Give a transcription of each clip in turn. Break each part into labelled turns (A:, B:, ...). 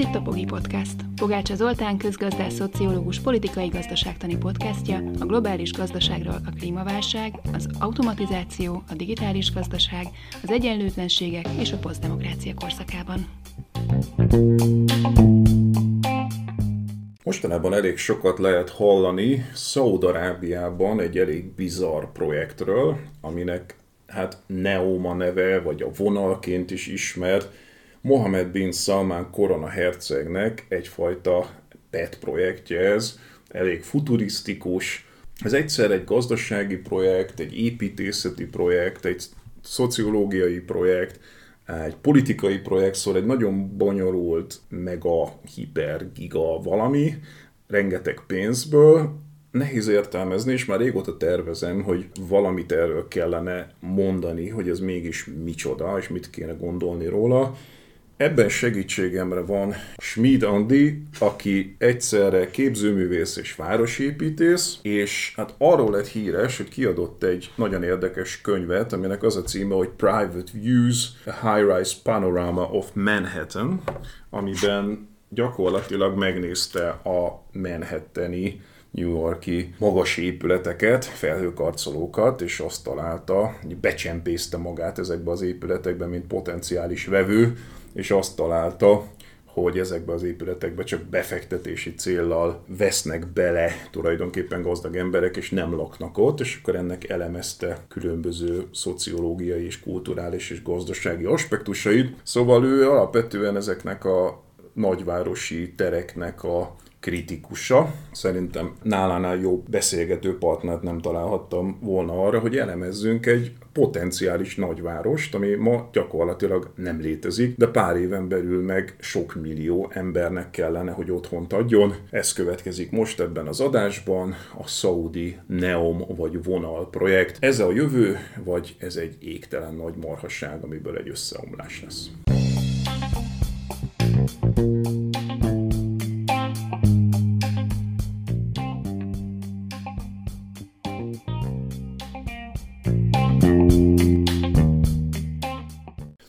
A: itt a Pogi Podcast. Pogácsa Zoltán közgazdás, szociológus, politikai gazdaságtani podcastja a globális gazdaságról a klímaválság, az automatizáció, a digitális gazdaság, az egyenlőtlenségek és a posztdemokrácia korszakában.
B: Mostanában elég sokat lehet hallani Szaudarábiában egy elég bizarr projektről, aminek hát Neoma neve, vagy a vonalként is ismert, Mohamed bin Salman korona hercegnek egyfajta pet projektje ez, elég futurisztikus. Ez egyszer egy gazdasági projekt, egy építészeti projekt, egy szociológiai projekt, egy politikai projekt, szóval egy nagyon bonyolult, mega, hiper, giga valami, rengeteg pénzből, nehéz értelmezni, és már régóta tervezem, hogy valamit erről kellene mondani, hogy ez mégis micsoda, és mit kéne gondolni róla. Ebben segítségemre van Schmid Andi, aki egyszerre képzőművész és városépítész, és hát arról lett híres, hogy kiadott egy nagyon érdekes könyvet, aminek az a címe, hogy Private Views, a High-Rise Panorama of Manhattan, amiben gyakorlatilag megnézte a Manhattani New Yorki magas épületeket, felhőkarcolókat, és azt találta, hogy becsempészte magát ezekbe az épületekbe, mint potenciális vevő, és azt találta, hogy ezekbe az épületekbe csak befektetési céllal vesznek bele tulajdonképpen gazdag emberek, és nem laknak ott, és akkor ennek elemezte különböző szociológiai és kulturális és gazdasági aspektusait. Szóval ő alapvetően ezeknek a nagyvárosi tereknek a kritikusa. Szerintem nálánál jobb beszélgető partnert nem találhattam volna arra, hogy elemezzünk egy potenciális nagyvárost, ami ma gyakorlatilag nem létezik, de pár éven belül meg sok millió embernek kellene, hogy otthont adjon. Ez következik most ebben az adásban, a Saudi Neom vagy vonal projekt. Ez a jövő, vagy ez egy égtelen nagy marhasság, amiből egy összeomlás lesz.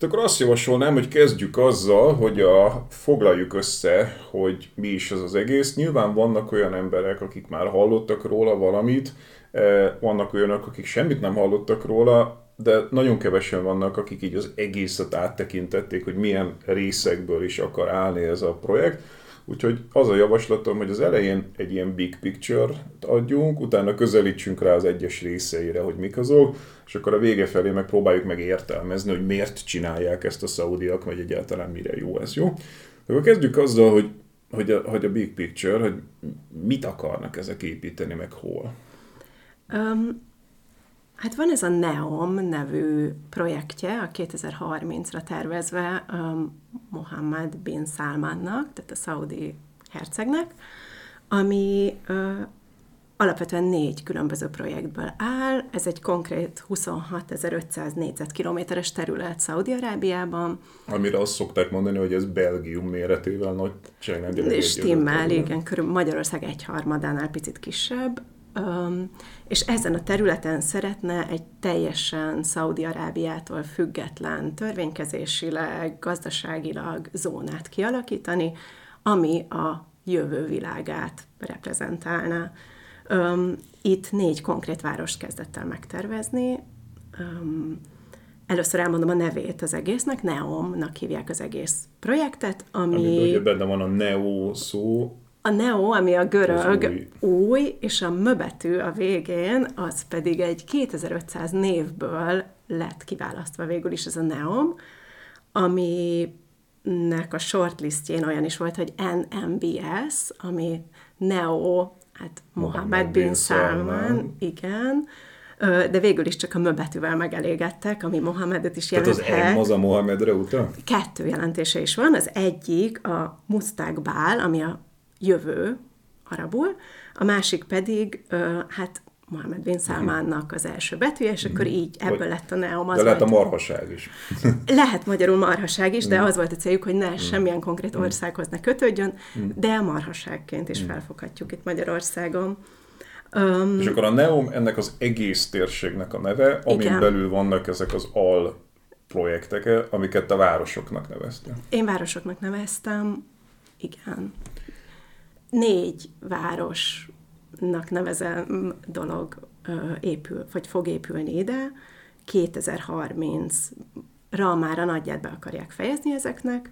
B: Akkor azt javasolnám, hogy kezdjük azzal, hogy a, foglaljuk össze, hogy mi is ez az egész. Nyilván vannak olyan emberek, akik már hallottak róla valamit, eh, vannak olyanok, akik semmit nem hallottak róla, de nagyon kevesen vannak, akik így az egészet áttekintették, hogy milyen részekből is akar állni ez a projekt. Úgyhogy az a javaslatom, hogy az elején egy ilyen big picture adjunk, utána közelítsünk rá az egyes részeire, hogy mik azok, és akkor a vége felé meg próbáljuk meg értelmezni, hogy miért csinálják ezt a szaudiak, vagy egyáltalán mire jó ez, jó? Akkor kezdjük azzal, hogy, hogy, a, hogy a big picture, hogy mit akarnak ezek építeni, meg hol.
C: Um, Hát van ez a NEOM nevű projektje, a 2030-ra tervezve um, Mohammed bin Salmannak, tehát a szaudi hercegnek, ami uh, alapvetően négy különböző projektből áll. Ez egy konkrét 26.500 négyzetkilométeres terület Szaudi-Arábiában.
B: Amire azt szokták mondani, hogy ez Belgium méretével nagy
C: És Stimmel, igen, körül Magyarország egyharmadánál picit kisebb. És ezen a területen szeretne egy teljesen Szaudi-Arábiától független törvénykezésileg, gazdaságilag zónát kialakítani, ami a jövő világát reprezentálna. Um, itt négy konkrét várost kezdett el megtervezni. Először elmondom a nevét az egésznek, Neomnak hívják az egész projektet, ami...
B: Amiben ugye benne van a Neo szó,
C: a neo, ami a görög új. új, és a möbetű a végén, az pedig egy 2500 névből lett kiválasztva végül is ez a neom, aminek a shortlistjén olyan is volt, hogy NMBS, ami Neo, hát Mohammed bin, Salman, igen, de végül is csak a möbetűvel megelégedtek, ami Mohamedet is jelenthet.
B: Tehát az M az a Mohamedre utal?
C: Kettő jelentése is van. Az egyik a Mustagbál, ami a jövő arabul, a másik pedig, hát Mohamed bin Salmannak az első betűje, és akkor így ebből lett a neom.
B: Az de lehet a marhaság is.
C: lehet magyarul marhaság is, de az volt a céljuk, hogy ne semmilyen konkrét országhoz ne kötődjön, de a marhaságként is felfoghatjuk itt Magyarországon.
B: Um, és akkor a Neom ennek az egész térségnek a neve, amin igen. belül vannak ezek az al projektek, amiket a városoknak neveztem.
C: Én városoknak neveztem, Igen. Négy városnak nevezem dolog épül, vagy fog épülni ide. 2030-ra már a nagyját be akarják fejezni ezeknek,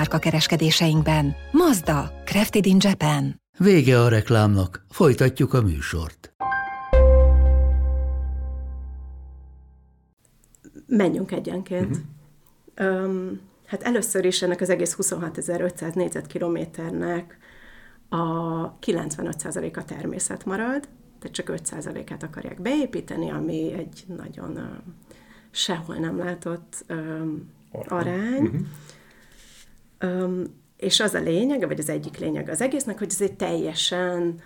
D: márka kereskedéseinkben. Mazda, Crafted in Japan.
E: Vége a reklámnak, folytatjuk a műsort.
C: Menjünk egyenként. Uh-huh. Um, hát először is ennek az egész 26.500 négyzetkilométernek a 95%-a természet marad, tehát csak 5%-át akarják beépíteni, ami egy nagyon uh, sehol nem látott um, arány. Uh-huh. És az a lényeg, vagy az egyik lényeg az egésznek, hogy ez egy teljesen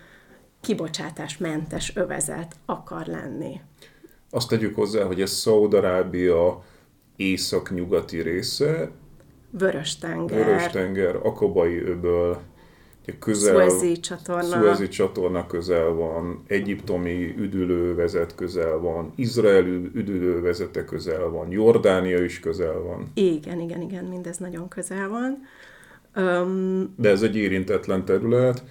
C: kibocsátásmentes övezet akar lenni.
B: Azt tegyük hozzá, hogy ez Szaudarábia észak-nyugati része.
C: Vörös-tenger.
B: Vörös-tenger, Akabai öböl, közel,
C: Suezi csatorna.
B: Suezi csatorna közel van, egyiptomi üdülővezet közel van, izraeli üdülővezete közel van, Jordánia is közel van.
C: Igen, igen, igen, mindez nagyon közel van. Um,
B: De ez egy érintetlen terület,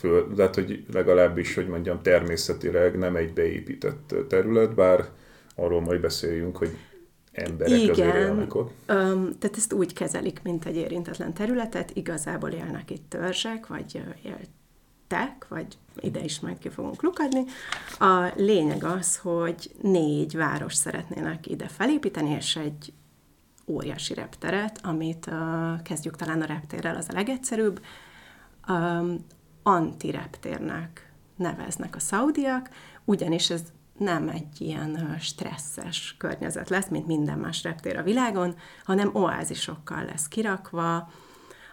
B: föl, tehát hogy legalábbis, hogy mondjam, természetileg nem egy beépített terület, bár arról majd beszéljünk, hogy emberek Igen, ott.
C: Um, tehát ezt úgy kezelik, mint egy érintetlen területet, igazából élnek itt törzsek, vagy éltek, vagy ide is majd ki fogunk lukadni. A lényeg az, hogy négy város szeretnének ide felépíteni, és egy óriási repteret, amit uh, kezdjük talán a reptérrel, az a legegyszerűbb, um, antireptérnek neveznek a szaudiak, ugyanis ez nem egy ilyen stresszes környezet lesz, mint minden más reptér a világon, hanem oázisokkal lesz kirakva.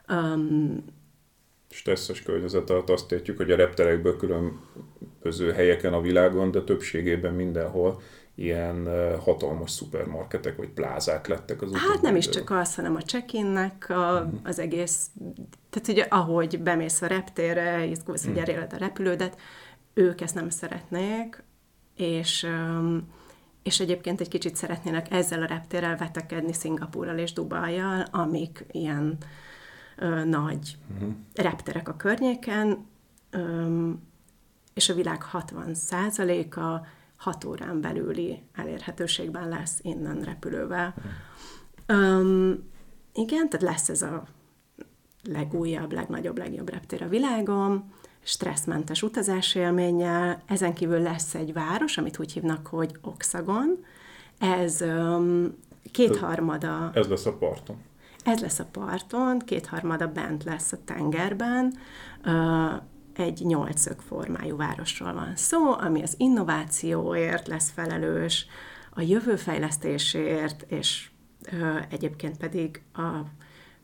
C: Um,
B: stresszes környezet alatt azt értjük, hogy a repterekből különböző helyeken a világon, de többségében mindenhol ilyen hatalmas szupermarketek vagy plázák lettek az
C: Hát nem is csak az, hanem a check-innek a, uh-huh. az egész, tehát ugye ahogy bemész a reptérre, izgulsz, hogy uh-huh. a repülődet, ők ezt nem szeretnék, és, és egyébként egy kicsit szeretnének ezzel a reptérrel vetekedni Szingapúrral és Dubajjal, amik ilyen ö, nagy uh-huh. repterek a környéken, ö, és a világ 60%-a 6 órán belüli elérhetőségben lesz innen repülővel. Uh-huh. Um, igen, tehát lesz ez a legújabb, legnagyobb, legjobb reptér a világon, stresszmentes utazási élménnyel. Ezen kívül lesz egy város, amit úgy hívnak, hogy Oxagon. Ez um, kétharmada...
B: Ez lesz a parton.
C: Ez lesz a parton, kétharmada bent lesz a tengerben. Uh, egy nyolcök formájú városról van szó, ami az innovációért lesz felelős, a jövőfejlesztésért, és uh, egyébként pedig a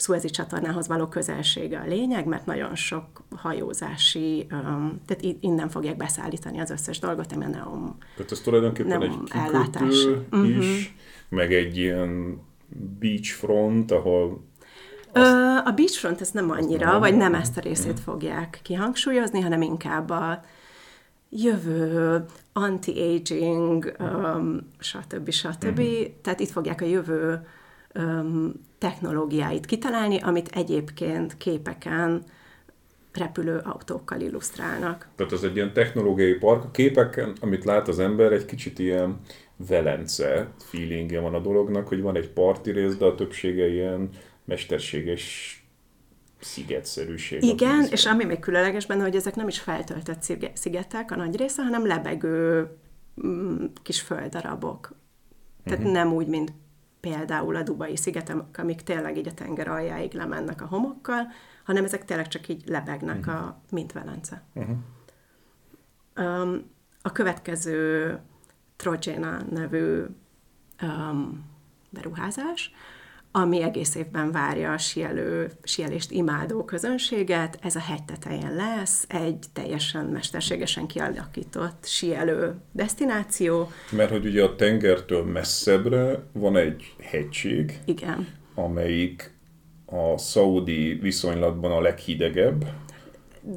C: Szuezi csatornához való közelsége a lényeg, mert nagyon sok hajózási, tehát innen fogják beszállítani az összes dolgot, ami a Neom
B: Tehát ez tulajdonképpen egy ellátás. is, uh-huh. meg egy ilyen beachfront, ahol
C: azt... A beachfront ez nem annyira, nem, vagy nem ezt a részét nem. fogják kihangsúlyozni, hanem inkább a jövő, anti-aging, um, stb. stb. Uh-huh. Tehát itt fogják a jövő um, technológiáit kitalálni, amit egyébként képeken repülő autókkal illusztrálnak.
B: Tehát ez egy ilyen technológiai park. A képeken, amit lát az ember, egy kicsit ilyen Velence feelingje van a dolognak, hogy van egy parti rész, de a többsége ilyen mesterséges szigetszerűség.
C: Igen, és ami még különleges benne, hogy ezek nem is feltöltött szigetek a nagy része, hanem lebegő mm, kis földdarabok. Tehát uh-huh. nem úgy, mint például a Dubai szigetek, amik tényleg így a tenger aljáig lemennek a homokkal, hanem ezek tényleg csak így lebegnek, uh-huh. a, mint Velence. Uh-huh. Um, a következő Trojana nevű um, beruházás, ami egész évben várja a sielő, sielést imádó közönséget. Ez a hegy tetején lesz egy teljesen mesterségesen kialakított sielő destináció.
B: Mert hogy ugye a tengertől messzebbre van egy hegység,
C: Igen.
B: amelyik a szaudi viszonylatban a leghidegebb.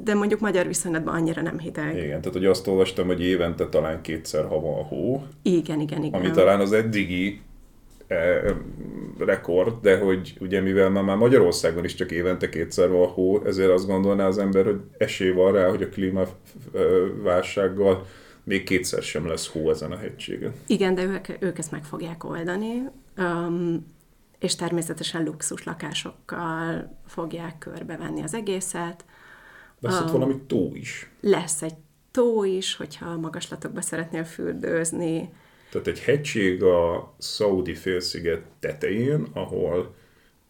C: De mondjuk magyar viszonylatban annyira nem hideg.
B: Igen, tehát hogy azt olvastam, hogy évente talán kétszer, ha van hó.
C: Igen, igen, igen.
B: Ami talán az eddigi rekord, de hogy ugye mivel már, már Magyarországon is csak évente kétszer van hó, ezért azt gondolná az ember, hogy esély van rá, hogy a klímaválsággal még kétszer sem lesz hó ezen a hegységen.
C: Igen, de ők, ők ezt meg fogják oldani. Um, és természetesen luxus lakásokkal fogják körbevenni az egészet.
B: Lesz ott valami tó is.
C: Lesz egy tó is, hogyha magaslatokba szeretnél fürdőzni.
B: Tehát egy hegység a Szaudi félsziget tetején, ahol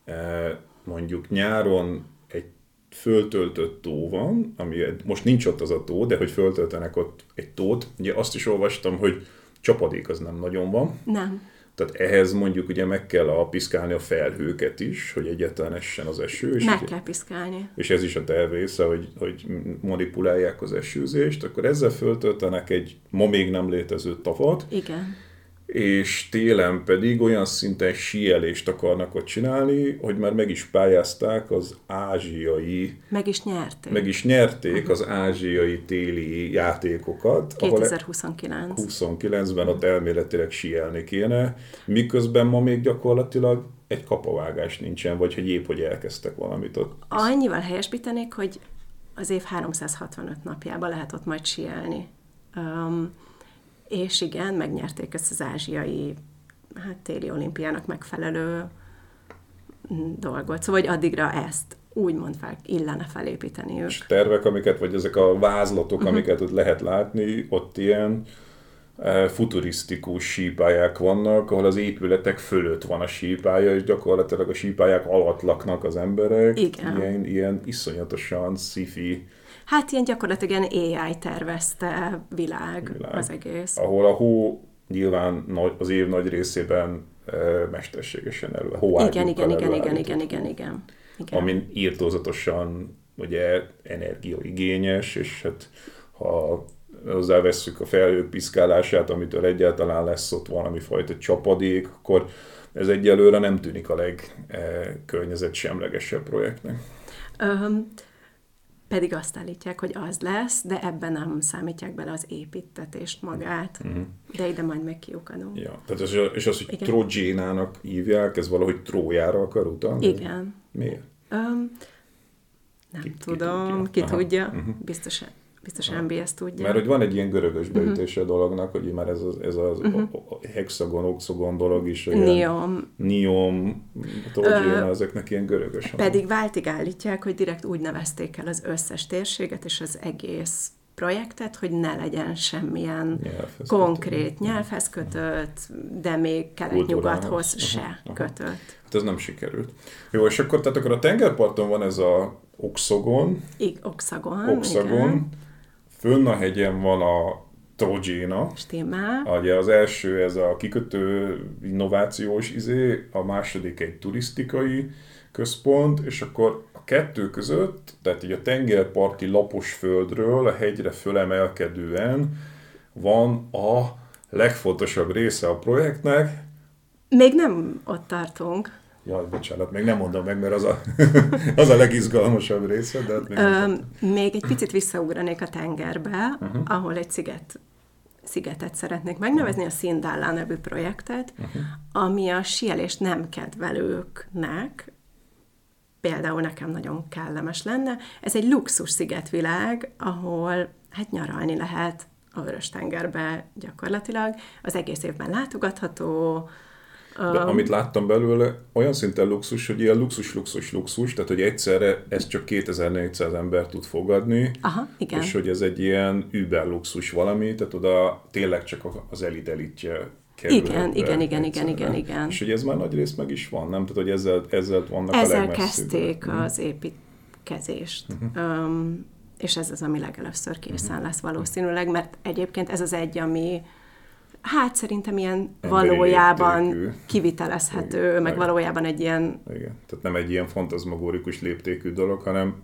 B: eh, mondjuk nyáron egy föltöltött tó van, ami most nincs ott az a tó, de hogy föltöltenek ott egy tót. Ugye azt is olvastam, hogy csapadék az nem nagyon van.
C: Nem.
B: Tehát ehhez mondjuk ugye meg kell a piszkálni a felhőket is, hogy egyáltalán essen az eső. És
C: meg
B: ugye,
C: kell piszkálni.
B: És ez is a terv része, hogy, hogy manipulálják az esőzést, akkor ezzel föltöltenek egy ma még nem létező tavat.
C: Igen
B: és télen pedig olyan szinten síelést akarnak ott csinálni, hogy már meg is pályázták az ázsiai...
C: Meg is nyerték.
B: Meg is nyerték az ázsiai téli játékokat.
C: 2029.
B: 29-ben ott elméletileg síelni kéne, miközben ma még gyakorlatilag egy kapavágás nincsen, vagy hogy épp, hogy elkezdtek valamit ott.
C: Annyival helyesbítenék, hogy az év 365 napjában lehet ott majd síelni. Um, és igen, megnyerték ezt az ázsiai hát, téli olimpiának megfelelő dolgot. Szóval, hogy addigra ezt úgymond fel, illene felépíteni ők.
B: És tervek, amiket, vagy ezek a vázlatok, uh-huh. amiket ott lehet látni, ott ilyen e, futurisztikus sípályák vannak, ahol az épületek fölött van a sípálya, és gyakorlatilag a sípályák alatt laknak az emberek.
C: Igen.
B: Ilyen, ilyen iszonyatosan sci-fi
C: Hát ilyen gyakorlatilag ilyen AI tervezte világ, világ az egész.
B: Ahol a hó nyilván az év nagy részében mesterségesen elő.
C: Igen, igen, igen, igen, igen, igen, igen,
B: igen. Ami írtózatosan ugye energiaigényes, és hát ha hozzávesszük a felhők piszkálását, amitől egyáltalán lesz ott valami fajta csapadék, akkor ez egyelőre nem tűnik a legkörnyezetsemlegesebb projektnek.
C: Um, pedig azt állítják, hogy az lesz, de ebben nem számítják bele az építetést magát. Uh-huh. De ide majd meg kiukadunk.
B: Ja, tehát az, és az, hogy Trojénának hívják, ez valahogy Trójára akar utalni?
C: Igen.
B: Miért?
C: Um, nem ki, tudom, ki tudja, ki tudja. Uh-huh. biztosan Biztos MBS tudja.
B: Mert hogy van egy ilyen görögös mhm. beütése uh-huh. a dolognak, hogy már ez az, ez az uh-huh. hexagon, oxogon dolog is.
C: Niom.
B: Niom, uh, ezeknek ilyen görögös.
C: Pedig váltig állítják, hogy direkt úgy nevezték el az összes térséget és az egész projektet, hogy ne legyen semmilyen nyelvhez konkrét kötött. nyelvhez kötött, de még kelet-nyugathoz se aha. kötött.
B: Hát ez nem sikerült. Jó, és akkor, tehát akkor a tengerparton van ez a oxogon.
C: I, oxagon,
B: oxagon igen. Fönn a hegyen van a Trojéna. Ugye az első ez a kikötő innovációs izé, a második egy turisztikai központ, és akkor a kettő között, tehát így a tengerparti lapos földről a hegyre fölemelkedően van a legfontosabb része a projektnek.
C: Még nem ott tartunk.
B: Jaj, bocsánat, még nem mondom meg, mert az a, az a legizgalmasabb része. De hát még,
C: Ö, még egy picit visszaugranék a tengerbe, uh-huh. ahol egy sziget szigetet szeretnék megnevezni, a Szindálá nevű projektet, uh-huh. ami a sielést nem kedvelőknek, például nekem nagyon kellemes lenne. Ez egy luxus szigetvilág, ahol hát nyaralni lehet a Vörös-tengerbe gyakorlatilag. Az egész évben látogatható,
B: de um, amit láttam belőle, olyan szinten luxus, hogy ilyen luxus-luxus-luxus, tehát hogy egyszerre ezt csak 2400 ember tud fogadni,
C: Aha, igen.
B: és hogy ez egy ilyen über luxus valami, tehát oda tényleg csak az elit elitje
C: kerül. Igen, igen, igen, igen, igen, igen.
B: És hogy ez már nagy rész meg is van, nem? Tehát, hogy ezzel, ezzel vannak
C: ezzel a kezdték uh-huh. az építkezést. Uh-huh. Um, és ez az, ami legelőször készen uh-huh. lesz valószínűleg, mert egyébként ez az egy, ami Hát szerintem ilyen
B: Emberi
C: valójában
B: léptékű.
C: kivitelezhető,
B: Igen,
C: meg
B: igen.
C: valójában egy ilyen
B: Igen. Tehát nem egy ilyen fantazmagórikus léptékű dolog, hanem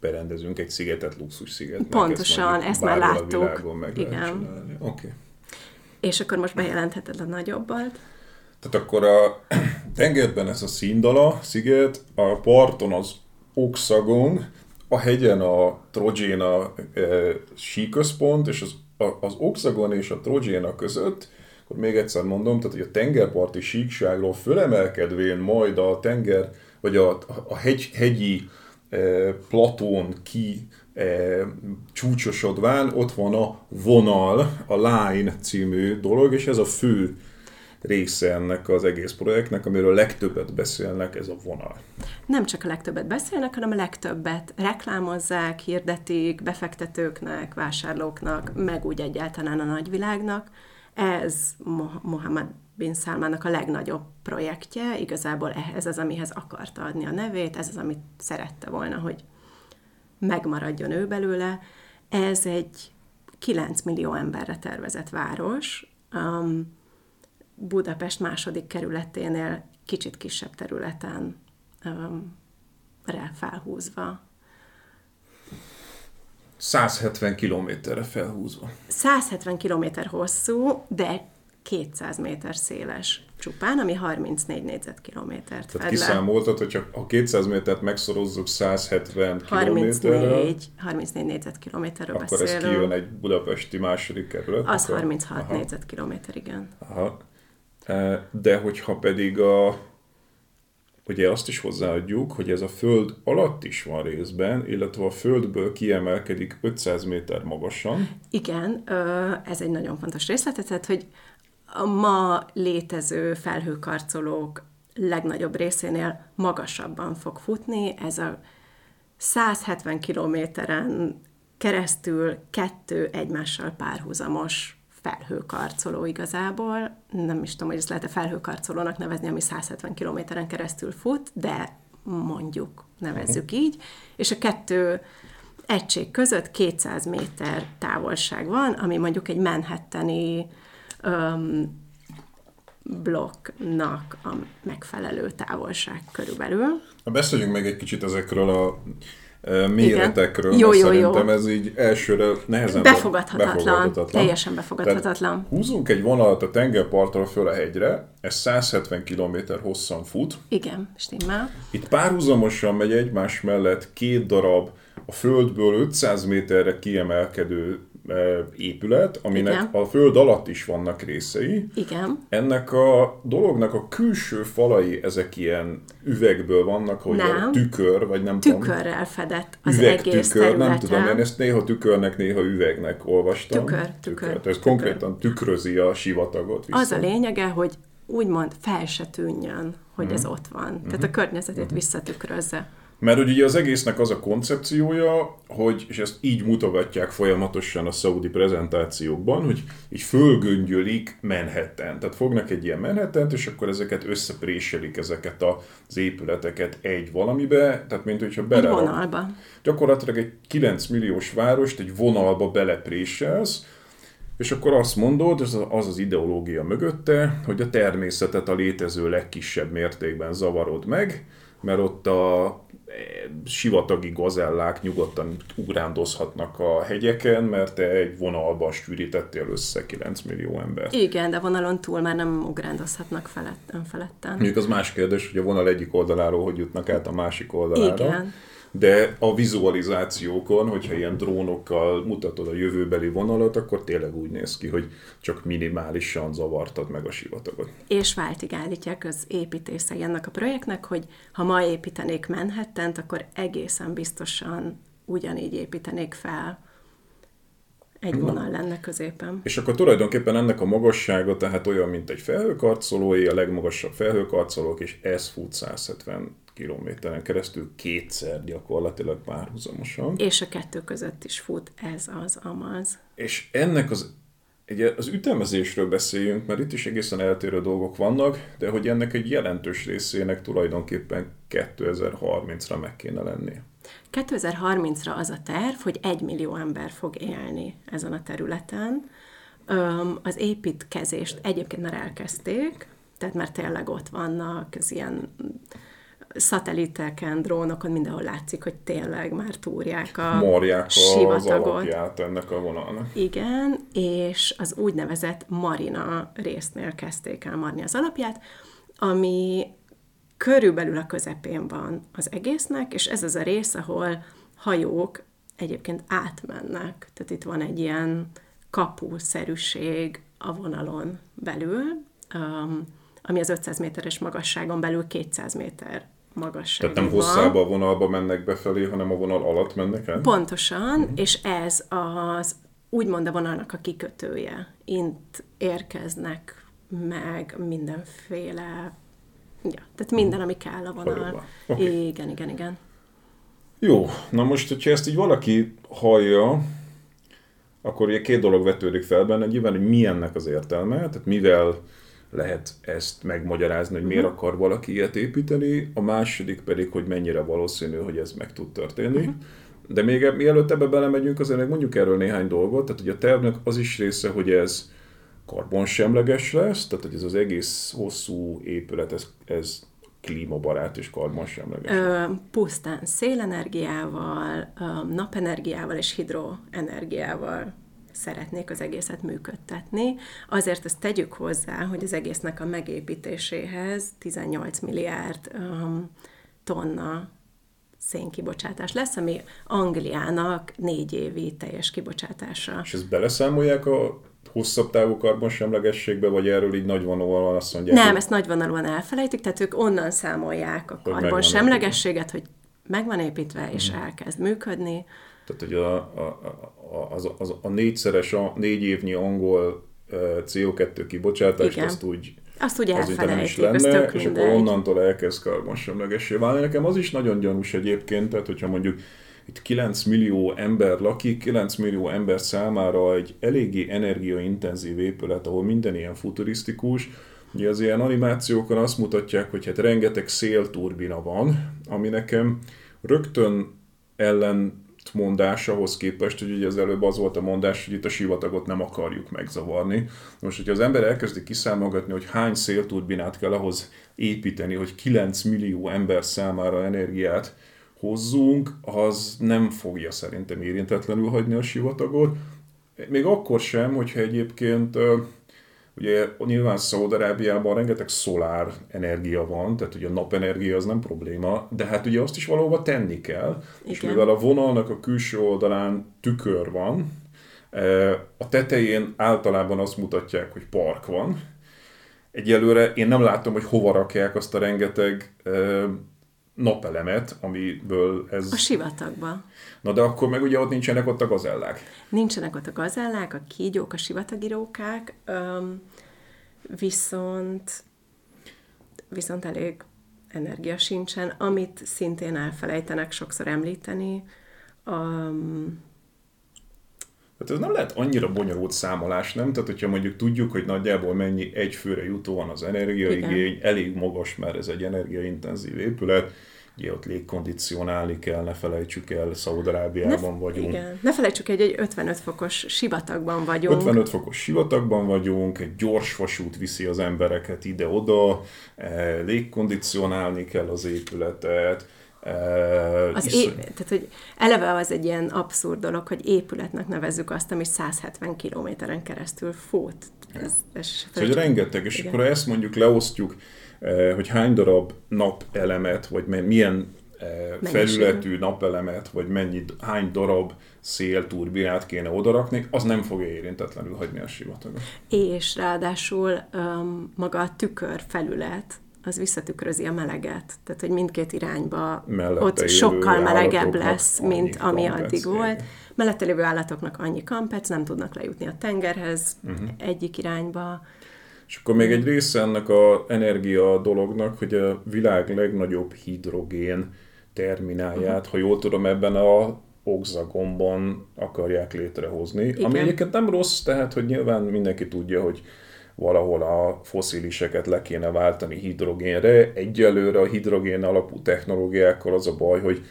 B: berendezünk egy szigetet, luxus szigetnek.
C: Pontosan,
B: mondjuk
C: ezt már láttuk.
B: Meg
C: Igen.
B: Oké. Okay.
C: És akkor most bejelentheted a nagyobbat.
B: Tehát akkor a tengerben ez a színdala sziget, a parton az Oxagon, a hegyen a Trojena e, síközpont, és az, az Oxagon és a Trojena között, akkor még egyszer mondom, tehát hogy a tengerparti síkságról fölemelkedvén majd a tenger, vagy a, a hegy, hegyi e, platón ki e, csúcsosodván, ott van a vonal, a Line című dolog, és ez a fő része ennek az egész projektnek, amiről legtöbbet beszélnek, ez a vonal.
C: Nem csak a legtöbbet beszélnek, hanem a legtöbbet reklámozzák, hirdetik befektetőknek, vásárlóknak, meg úgy egyáltalán a nagyvilágnak. Ez Mo- Mohammed bin Salmannak a legnagyobb projektje, igazából ez az, amihez akarta adni a nevét, ez az, amit szerette volna, hogy megmaradjon ő belőle. Ez egy 9 millió emberre tervezett város, um, Budapest második kerületénél kicsit kisebb területen um, felhúzva.
B: 170 kilométerre felhúzva.
C: 170 km hosszú, de 200 méter széles csupán, ami 34 négyzetkilométert
B: Tehát
C: fed
B: kiszámoltad, hogy csak a 200 métert megszorozzuk 170 kilométerrel,
C: 34, 34 négyzetkilométerről
B: akkor ez
C: beszélünk.
B: kijön egy budapesti második kerület.
C: Az
B: akkor-
C: 36
B: Aha.
C: négyzetkilométer, igen.
B: Aha. De hogyha pedig a, ugye azt is hozzáadjuk, hogy ez a föld alatt is van részben, illetve a földből kiemelkedik 500 méter magasan.
C: Igen, ez egy nagyon fontos részlet, tehát, hogy a ma létező felhőkarcolók legnagyobb részénél magasabban fog futni. Ez a 170 kilométeren keresztül kettő egymással párhuzamos felhőkarcoló igazából. Nem is tudom, hogy ezt lehet-e felhőkarcolónak nevezni, ami 170 kilométeren keresztül fut, de mondjuk nevezzük így. És a kettő egység között 200 méter távolság van, ami mondjuk egy Manhattani um, blokknak a megfelelő távolság körülbelül.
B: Beszéljünk még egy kicsit ezekről a méretekről,
C: Jó, jó, jó.
B: szerintem ez így elsőre nehezen
C: Befogadhatatlan, teljesen befogadhatatlan.
B: Tehát húzunk egy vonalat a tengerpartról föl a hegyre, ez 170 km hosszan fut,
C: Igen, stimmel.
B: Itt párhuzamosan megy egymás mellett két darab a földből 500 méterre kiemelkedő épület, aminek
C: Igen.
B: a föld alatt is vannak részei.
C: Igen.
B: Ennek a dolognak a külső falai, ezek ilyen üvegből vannak, hogy
C: Nem.
B: tükör, vagy nem tudom.
C: Tükörrel fedett az egész
B: Üvegtükör,
C: területen.
B: nem tudom, én ezt néha tükörnek, néha üvegnek olvastam.
C: Tükör, tükör,
B: Tehát ez
C: tükör.
B: konkrétan tükrözi a sivatagot. Vissza.
C: Az a lényege, hogy úgymond fel se tűnjön, hogy
B: Mhm.
C: ez ott van. Tehát a környezetét visszatükrözze.
B: Mert hogy ugye az egésznek az a koncepciója, hogy, és ezt így mutogatják folyamatosan a szaudi prezentációkban, hogy így fölgöngyölik Manhattan. Tehát fognak egy ilyen manhattan és akkor ezeket összepréselik ezeket az épületeket egy valamibe, tehát mint hogyha
C: Egy
B: bele
C: vonalba.
B: gyakorlatilag egy 9 milliós várost egy vonalba belepréselsz, és akkor azt mondod, az az az ideológia mögötte, hogy a természetet a létező legkisebb mértékben zavarod meg, mert ott a sivatagi gazellák nyugodtan ugrándozhatnak a hegyeken, mert te egy vonalba sűrítettél össze 9 millió ember.
C: Igen, de vonalon túl már nem ugrándozhatnak felett, önfeledten.
B: Mondjuk az más kérdés, hogy a vonal egyik oldaláról hogy jutnak át a másik oldalára.
C: Igen.
B: De a vizualizációkon, hogyha ilyen drónokkal mutatod a jövőbeli vonalat, akkor tényleg úgy néz ki, hogy csak minimálisan zavartad meg a sivatagot.
C: És váltig állítják az építészei ennek a projektnek, hogy ha ma építenék Manhattan-t, akkor egészen biztosan ugyanígy építenék fel. Egy vonal lenne középen.
B: És akkor tulajdonképpen ennek a magassága tehát olyan, mint egy felhőkarcolói, a legmagasabb felhőkarcolók, és ez fut 170 kilométeren keresztül kétszer gyakorlatilag párhuzamosan.
C: És a kettő között is fut ez az amaz.
B: És ennek az, ugye az ütemezésről beszéljünk, mert itt is egészen eltérő dolgok vannak, de hogy ennek egy jelentős részének tulajdonképpen 2030-ra meg kéne lenni.
C: 2030-ra az a terv, hogy egy millió ember fog élni ezen a területen. Az építkezést egyébként már elkezdték, tehát már tényleg ott vannak, az ilyen szatelliteken, drónokon mindenhol látszik, hogy tényleg már túrják a
B: Marják
C: sivatagot.
B: az ennek a vonalnak.
C: Igen, és az úgynevezett marina résznél kezdték el marni az alapját, ami körülbelül a közepén van az egésznek, és ez az a rész, ahol hajók egyébként átmennek. Tehát itt van egy ilyen kapuszerűség a vonalon belül, um, ami az 500 méteres magasságon belül 200 méter magasságban.
B: Tehát nem hosszába a vonalba mennek befelé, hanem a vonal alatt mennek el?
C: Pontosan, uh-huh. és ez az úgymond a vonalnak a kikötője. Itt érkeznek meg mindenféle, ja, tehát minden, ami kell a vonal. Okay. Igen, igen, igen.
B: Jó, na most, hogyha ezt így valaki hallja, akkor ugye két dolog vetődik fel benne, nyilván, hogy mi ennek az értelme, tehát mivel lehet ezt megmagyarázni, hogy miért uh-huh. akar valaki ilyet építeni, a második pedig, hogy mennyire valószínű, hogy ez meg tud történni. Uh-huh. De még e- mielőtt ebbe belemegyünk, azért mondjuk erről néhány dolgot, tehát hogy a tervnek az is része, hogy ez karbonsemleges lesz, tehát hogy ez az egész hosszú épület, ez, ez klímabarát és karbonsemleges. Ö,
C: pusztán szélenergiával, napenergiával és hidroenergiával szeretnék az egészet működtetni. Azért ezt tegyük hozzá, hogy az egésznek a megépítéséhez 18 milliárd um, tonna szénkibocsátás lesz, ami Angliának négy évi teljes kibocsátása.
B: És ezt beleszámolják a hosszabb távú karbonsemlegességbe, vagy erről így nagyvonalúan azt mondják?
C: Nem, hogy... ezt nagyvonalúan elfelejtik, tehát ők onnan számolják a karbonsemlegességet, hogy meg van építve, és uh-huh. elkezd működni.
B: Tehát, hogy a, a, a, az, az, a négyszeres, a négy évnyi angol CO2 kibocsátást, Igen. azt úgy
C: azt úgy elfelejtik,
B: is lenne, és akkor onnantól elkezd karbonsemlegessé válni. Nekem az is nagyon gyanús egyébként, tehát hogyha mondjuk itt 9 millió ember lakik, 9 millió ember számára egy eléggé energiaintenzív épület, ahol minden ilyen futurisztikus, Ugye az ilyen animációkon azt mutatják, hogy hát rengeteg szélturbina van, ami nekem rögtön ellen mondás ahhoz képest, hogy ugye az előbb az volt a mondás, hogy itt a sivatagot nem akarjuk megzavarni. Most, hogyha az ember elkezdi kiszámolgatni, hogy hány szélturbinát kell ahhoz építeni, hogy 9 millió ember számára energiát hozzunk, az nem fogja szerintem érintetlenül hagyni a sivatagot. Még akkor sem, hogyha egyébként Ugye nyilván Szaudarábiában rengeteg szolár energia van, tehát ugye a napenergia az nem probléma, de hát ugye azt is valahova tenni kell, Igen. és mivel a vonalnak a külső oldalán tükör van, a tetején általában azt mutatják, hogy park van. Egyelőre én nem látom, hogy hova rakják azt a rengeteg napelemet, amiből ez...
C: A sivatagba.
B: Na de akkor meg ugye ott nincsenek ott a gazellák.
C: Nincsenek ott a gazellák, a kígyók, a sivatagirókák, öm, viszont viszont elég energia sincsen, amit szintén elfelejtenek sokszor említeni. Um,
B: Hát ez nem lehet annyira bonyolult számolás, nem? Tehát, hogyha mondjuk tudjuk, hogy nagyjából mennyi egyfőre jutó van az energiaigény, Igen. elég magas, mert ez egy energiaintenzív épület, ugye ott légkondicionálni kell, ne felejtsük el, Szaudarábiában vagyunk.
C: Igen, ne felejtsük el, hogy egy 55 fokos sivatagban vagyunk.
B: 55 fokos sivatagban vagyunk, egy gyors vasút viszi az embereket ide-oda, eh, légkondicionálni kell az épületet,
C: Uh, az é- tehát, hogy eleve az egy ilyen abszurd dolog, hogy épületnek nevezzük azt, ami 170 kilométeren keresztül fut.
B: Ez, ez szóval rengeteg, és igen. akkor ezt mondjuk leosztjuk, hogy hány darab napelemet, vagy milyen felületű napelemet, vagy mennyi, hány darab szélturbinát kéne odarakni, az nem fogja érintetlenül hagyni a sivatagot.
C: És ráadásul um, maga a tükör felület, az visszatükrözi a meleget. Tehát, hogy mindkét irányba Mellette ott sokkal melegebb lesz, mint ami addig volt. volt. Mellette lévő állatoknak annyi kampec, nem tudnak lejutni a tengerhez uh-huh. egyik irányba.
B: És akkor még egy része ennek a energia dolognak, hogy a világ legnagyobb hidrogén terminálját, uh-huh. ha jól tudom, ebben a oxagonban akarják létrehozni. Igen. Ami egyébként nem rossz, tehát hogy nyilván mindenki tudja, hogy valahol a fosziliseket le kéne váltani hidrogénre. Egyelőre a hidrogén alapú technológiákkal az a baj, hogy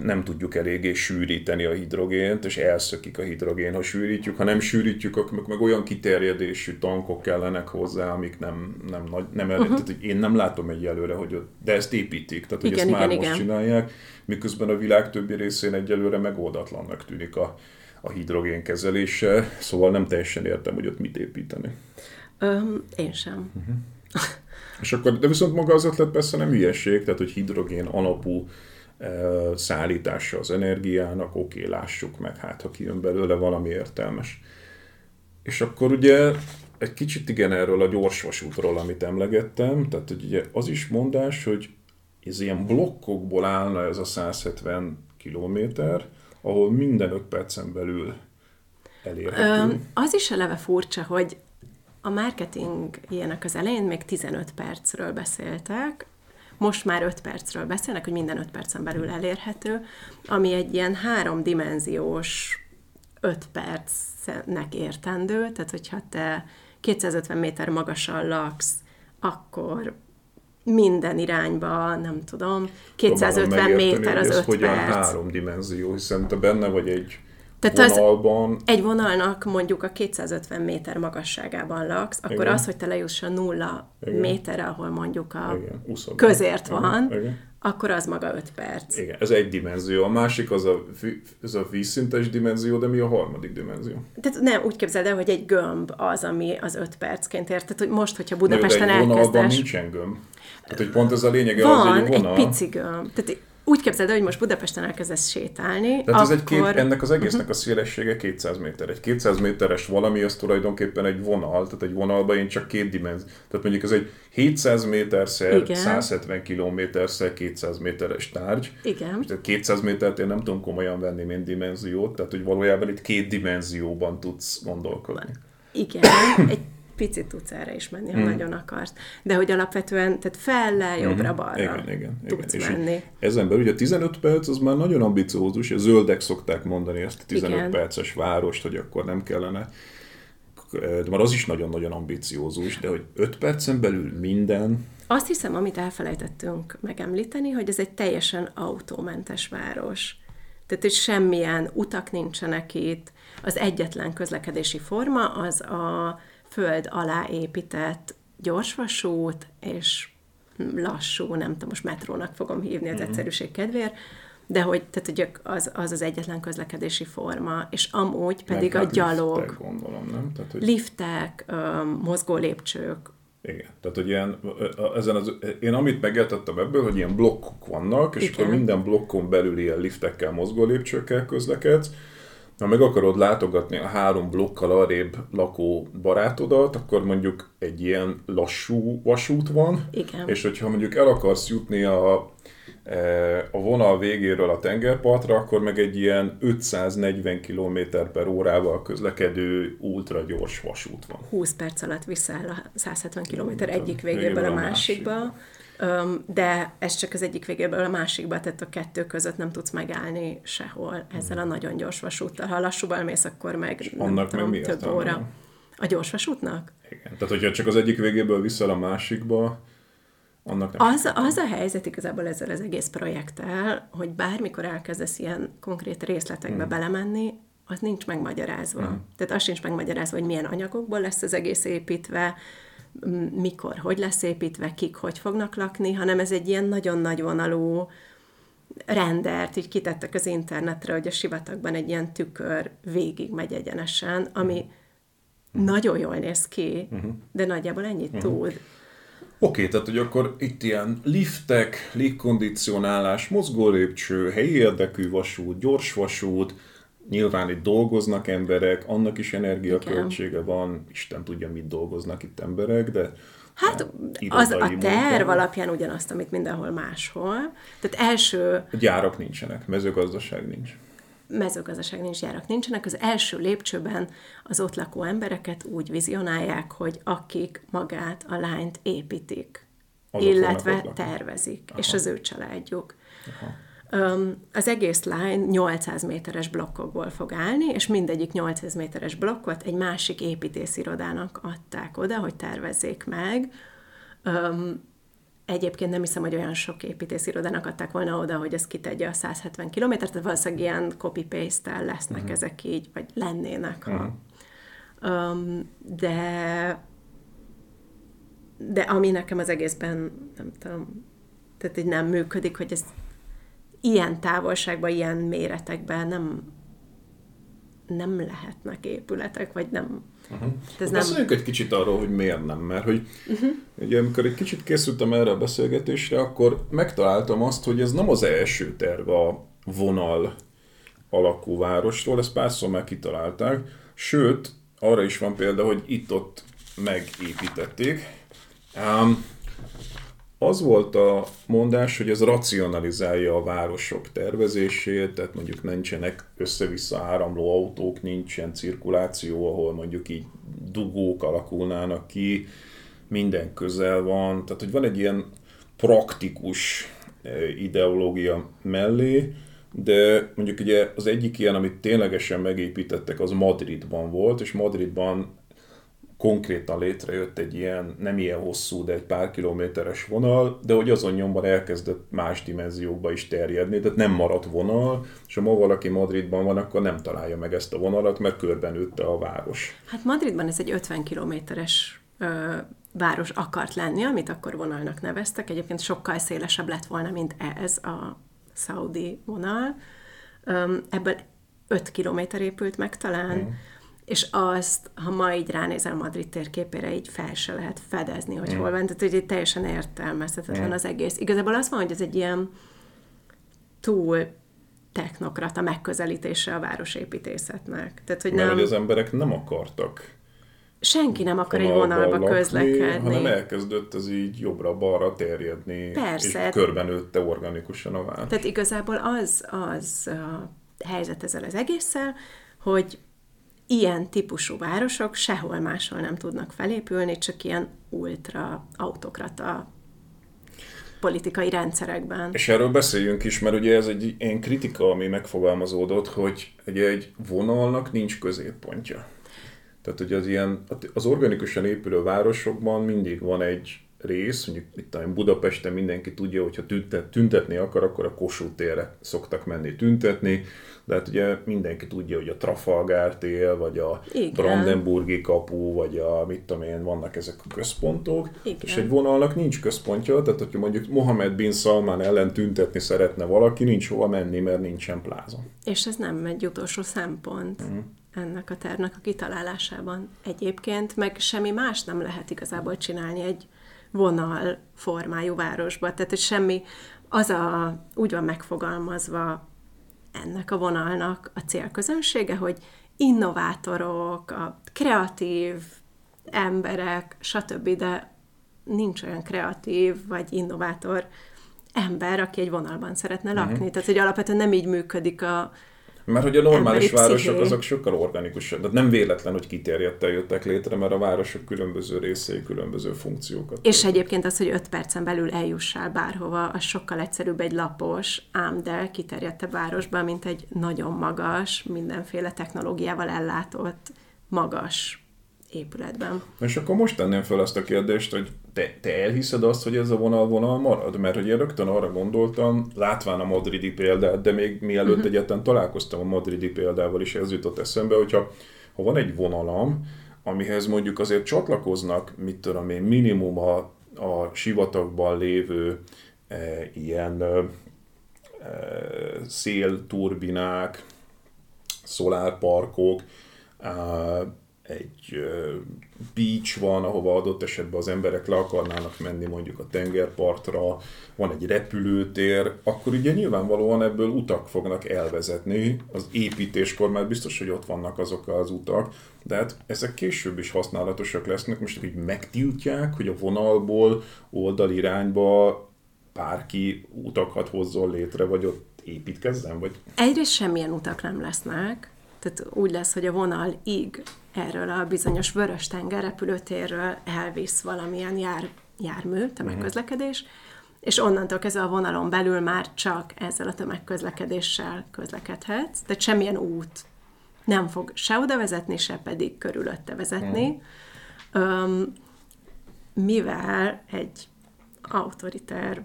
B: nem tudjuk eléggé sűríteni a hidrogént, és elszökik a hidrogén, ha sűrítjük. Ha nem sűrítjük, akkor meg olyan kiterjedésű tankok kellenek hozzá, amik nem, nem, nagy, nem uh-huh. tehát, hogy én nem látom egyelőre, hogy ott, de ezt építik, tehát hogy igen, ezt igen, már igen. most csinálják, miközben a világ többi részén egyelőre megoldatlannak tűnik a, a hidrogén kezelése, szóval nem teljesen értem, hogy ott mit építeni.
C: Um, én sem. Uh-huh.
B: És akkor, de viszont maga az ötlet persze nem hülyeség, tehát hogy hidrogén alapú szállítása az energiának, oké, lássuk meg, hát ha kijön belőle valami értelmes. És akkor ugye egy kicsit igen erről a gyorsvasútról, amit emlegettem, tehát hogy ugye az is mondás, hogy ez ilyen blokkokból állna ez a 170 kilométer, ahol minden 5 percen belül elérhető.
C: Az is eleve furcsa, hogy a marketing ilyenek az elején még 15 percről beszéltek, most már 5 percről beszélnek, hogy minden 5 percen belül elérhető, ami egy ilyen háromdimenziós 5 percnek értendő, tehát hogyha te 250 méter magasan laksz, akkor minden irányba, nem tudom, 250 méter az 5
B: hogyan
C: perc.
B: három dimenzió, hiszen te benne vagy egy tehát vonalban... Az
C: egy vonalnak mondjuk a 250 méter magasságában laksz, akkor Igen. az, hogy te lejuss a nulla Igen. méterre, ahol mondjuk a Igen. közért Igen. van, Igen. akkor az maga 5 perc.
B: Igen, ez egy dimenzió. A másik az a, ez a vízszintes dimenzió, de mi a harmadik dimenzió?
C: Tehát nem, úgy képzeld el, hogy egy gömb az, ami az 5 percként ért. Tehát hogy most, hogyha Budapesten
B: elkezdesz... nincsen gömb. Tehát, hogy pont ez a lényege
C: van,
B: az, hogy egy vonal...
C: egy pici gömb. Tehát úgy képzeld el, hogy most Budapesten elkezdesz sétálni,
B: Tehát akkor... ez egy két, ennek az egésznek uh-huh. a szélessége 200 méter. Egy 200 méteres valami, az tulajdonképpen egy vonal, tehát egy vonalban én csak két dimenzió. Tehát mondjuk ez egy 700 méterszer, Igen. 170 kilométerszer 200 méteres tárgy.
C: Igen.
B: Tehát 200 métert én nem tudom komolyan venni, mint dimenziót, tehát hogy valójában itt két dimenzióban tudsz gondolkodni.
C: Igen, egy picit tudsz erre is menni, ha hmm. nagyon akarsz. De hogy alapvetően, tehát felle, mhm. jobbra-balra igen, igen, tudsz igen. menni. És
B: ezen belül ugye 15 perc az már nagyon ambiciózus, a zöldek szokták mondani ezt a 15 igen. perces várost, hogy akkor nem kellene de már az is nagyon-nagyon ambiciózus, de hogy 5 percen belül minden...
C: Azt hiszem, amit elfelejtettünk megemlíteni, hogy ez egy teljesen autómentes város. Tehát, hogy semmilyen utak nincsenek itt. Az egyetlen közlekedési forma az a föld alá épített gyorsvasút, és lassú, nem tudom, most metrónak fogom hívni az mm-hmm. egyszerűség kedvéért, de hogy, tehát, hogy az, az az egyetlen közlekedési forma, és amúgy pedig Meg a hát gyalog. Liftek,
B: gondolom, nem?
C: Tehát, hogy... Liftek, mozgó lépcsők.
B: Igen, tehát hogy ilyen, ezen az, én amit megértettem ebből, hogy ilyen blokkok vannak, és Igen. akkor minden blokkon belül ilyen liftekkel, mozgó lépcsőkkel közlekedsz, ha meg akarod látogatni a három blokkal arrébb lakó barátodat, akkor mondjuk egy ilyen lassú vasút van,
C: Igen.
B: és hogyha mondjuk el akarsz jutni a, e, a vonal végéről a tengerpartra, akkor meg egy ilyen 540 km per órával közlekedő ultra gyors vasút van.
C: 20 perc alatt visszáll a 170 km egyik végéből a másikba. másikba de ez csak az egyik végéből a másikba, tehát a kettő között nem tudsz megállni sehol ezzel a nagyon gyors vasúttal. Ha lassúval mész, akkor meg
B: És nem tudom, meg több óra.
C: A gyors vasútnak?
B: Igen. Tehát, hogyha csak az egyik végéből viszel a másikba, annak nem
C: az, az a helyzet igazából ezzel az egész projekttel, hogy bármikor elkezdesz ilyen konkrét részletekbe mm. belemenni, az nincs megmagyarázva. Mm. Tehát az sincs megmagyarázva, hogy milyen anyagokból lesz az egész építve, mikor, hogy lesz építve, kik hogy fognak lakni, hanem ez egy ilyen nagyon nagy vonalú rendert, így kitettek az internetre, hogy a sivatagban egy ilyen tükör végig megy egyenesen, ami uh-huh. nagyon jól néz ki, uh-huh. de nagyjából ennyit uh-huh. tud. Oké,
B: okay, tehát hogy akkor itt ilyen liftek, légkondicionálás, mozgólépcső, helyi érdekű vasút, gyors vasút, Nyilván itt dolgoznak emberek, annak is energiaköltsége van, Isten tudja, mit dolgoznak itt emberek, de
C: Hát az a terv munka. alapján ugyanazt, amit mindenhol máshol. Tehát első...
B: A gyárak nincsenek, mezőgazdaság nincs.
C: Mezőgazdaság nincs, gyárak nincsenek. Az első lépcsőben az ott lakó embereket úgy vizionálják, hogy akik magát, a lányt építik, Azok illetve tervezik, Aha. és az ő családjuk. Aha. Az egész line 800 méteres blokkokból fog állni, és mindegyik 800 méteres blokkot egy másik építészirodának adták oda, hogy tervezzék meg. Egyébként nem hiszem, hogy olyan sok építészirodának adták volna oda, hogy ez kitegye a 170 kilométert, tehát valószínűleg ilyen copy-paste-tel lesznek uh-huh. ezek így, vagy lennének. Uh-huh. Um, de de ami nekem az egészben, nem tudom, tehát így nem működik, hogy ez ilyen távolságban, ilyen méretekben nem, nem lehetnek épületek, vagy nem...
B: Uh-huh. Ez Beszéljünk nem... egy kicsit arról, hogy miért nem, mert hogy uh-huh. ugye amikor egy kicsit készültem erre a beszélgetésre, akkor megtaláltam azt, hogy ez nem az első terv a vonal alakú városról, ezt párszor már kitalálták, sőt, arra is van példa, hogy itt-ott megépítették. Um, az volt a mondás, hogy ez racionalizálja a városok tervezését, tehát mondjuk nincsenek össze-vissza áramló autók, nincsen cirkuláció, ahol mondjuk így dugók alakulnának ki, minden közel van, tehát hogy van egy ilyen praktikus eh, ideológia mellé, de mondjuk ugye az egyik ilyen, amit ténylegesen megépítettek, az Madridban volt, és Madridban konkrétan létrejött egy ilyen, nem ilyen hosszú, de egy pár kilométeres vonal, de hogy azon nyomban elkezdett más dimenziókba is terjedni, tehát nem maradt vonal, és ha ma valaki Madridban van, akkor nem találja meg ezt a vonalat, mert körben nőtte a város.
C: Hát Madridban ez egy 50 kilométeres város akart lenni, amit akkor vonalnak neveztek. Egyébként sokkal szélesebb lett volna, mint ez a szaudi vonal. Ebből 5 kilométer épült meg talán. Mm és azt, ha ma így ránézel Madrid térképére, így fel se lehet fedezni, hogy mm. hol van, tehát hogy teljesen értelmezhetetlen mm. az egész. Igazából az van, hogy ez egy ilyen túl technokrata megközelítése a városépítészetnek.
B: Tehát, hogy Mert nem... hogy az emberek nem akartak
C: senki nem akar egy vonalba lakni, közlekedni.
B: Hanem elkezdett ez így jobbra-balra terjedni, Persze. és körben nőtte organikusan a város.
C: Tehát igazából az, az a helyzet ezzel az egésszel, hogy ilyen típusú városok sehol máshol nem tudnak felépülni, csak ilyen ultra autokrata politikai rendszerekben.
B: És erről beszéljünk is, mert ugye ez egy ilyen kritika, ami megfogalmazódott, hogy ugye egy vonalnak nincs középpontja. Tehát ugye az ilyen, az organikusan épülő városokban mindig van egy rész, mondjuk itt a Budapesten mindenki tudja, hogyha tüntet, tüntetni akar, akkor a Kossuth térre szoktak menni tüntetni, de hát ugye mindenki tudja, hogy a Trafalgar tér, vagy a Igen. Brandenburgi kapu, vagy a mit tudom én, vannak ezek a központok, Igen. és egy vonalnak nincs központja, tehát hogyha mondjuk Mohamed bin Salman ellen tüntetni szeretne valaki, nincs hova menni, mert nincsen pláza.
C: És ez nem egy utolsó szempont. Mm ennek a tervnek a kitalálásában egyébként, meg semmi más nem lehet igazából csinálni egy vonal formájú városba. Tehát, hogy semmi, az a, úgy van megfogalmazva ennek a vonalnak a célközönsége, hogy innovátorok, a kreatív emberek, stb., de nincs olyan kreatív vagy innovátor ember, aki egy vonalban szeretne lakni. Uh-huh. Tehát, hogy alapvetően nem így működik a,
B: mert hogy a normális városok azok sokkal organikusabb. De nem véletlen, hogy kiterjedten jöttek létre, mert a városok különböző részei különböző funkciókat.
C: És töltök. egyébként az, hogy öt percen belül eljussál bárhova, az sokkal egyszerűbb egy lapos, ám de kiterjedtebb városban, mint egy nagyon magas, mindenféle technológiával ellátott, magas épületben.
B: És akkor most tenném fel azt a kérdést, hogy te, te elhiszed azt, hogy ez a vonal vonal marad? Mert hogy én rögtön arra gondoltam, látván a madridi példát, de még mielőtt uh-huh. egyáltalán találkoztam a madridi példával is, ez jutott eszembe, hogyha ha van egy vonalam, amihez mondjuk azért csatlakoznak, mit tudom én, minimum a, a sivatagban lévő e, ilyen e, szélturbinák, szolárparkok, e, egy beach van, ahova adott esetben az emberek le akarnának menni mondjuk a tengerpartra, van egy repülőtér, akkor ugye nyilvánvalóan ebből utak fognak elvezetni. Az építéskor már biztos, hogy ott vannak azok az utak, de hát ezek később is használatosak lesznek, most így megtiltják, hogy a vonalból oldalirányba bárki utakat hozzon létre, vagy ott építkezzen? Vagy...
C: Egyrészt semmilyen utak nem lesznek, tehát úgy lesz, hogy a vonal íg erről a bizonyos Vörös-tenger repülőtérről elvisz valamilyen jár, jármű, tömegközlekedés, uh-huh. és onnantól kezdve a vonalon belül már csak ezzel a tömegközlekedéssel közlekedhetsz, tehát semmilyen út nem fog se oda vezetni, se pedig körülötte vezetni, um, mivel egy autoriter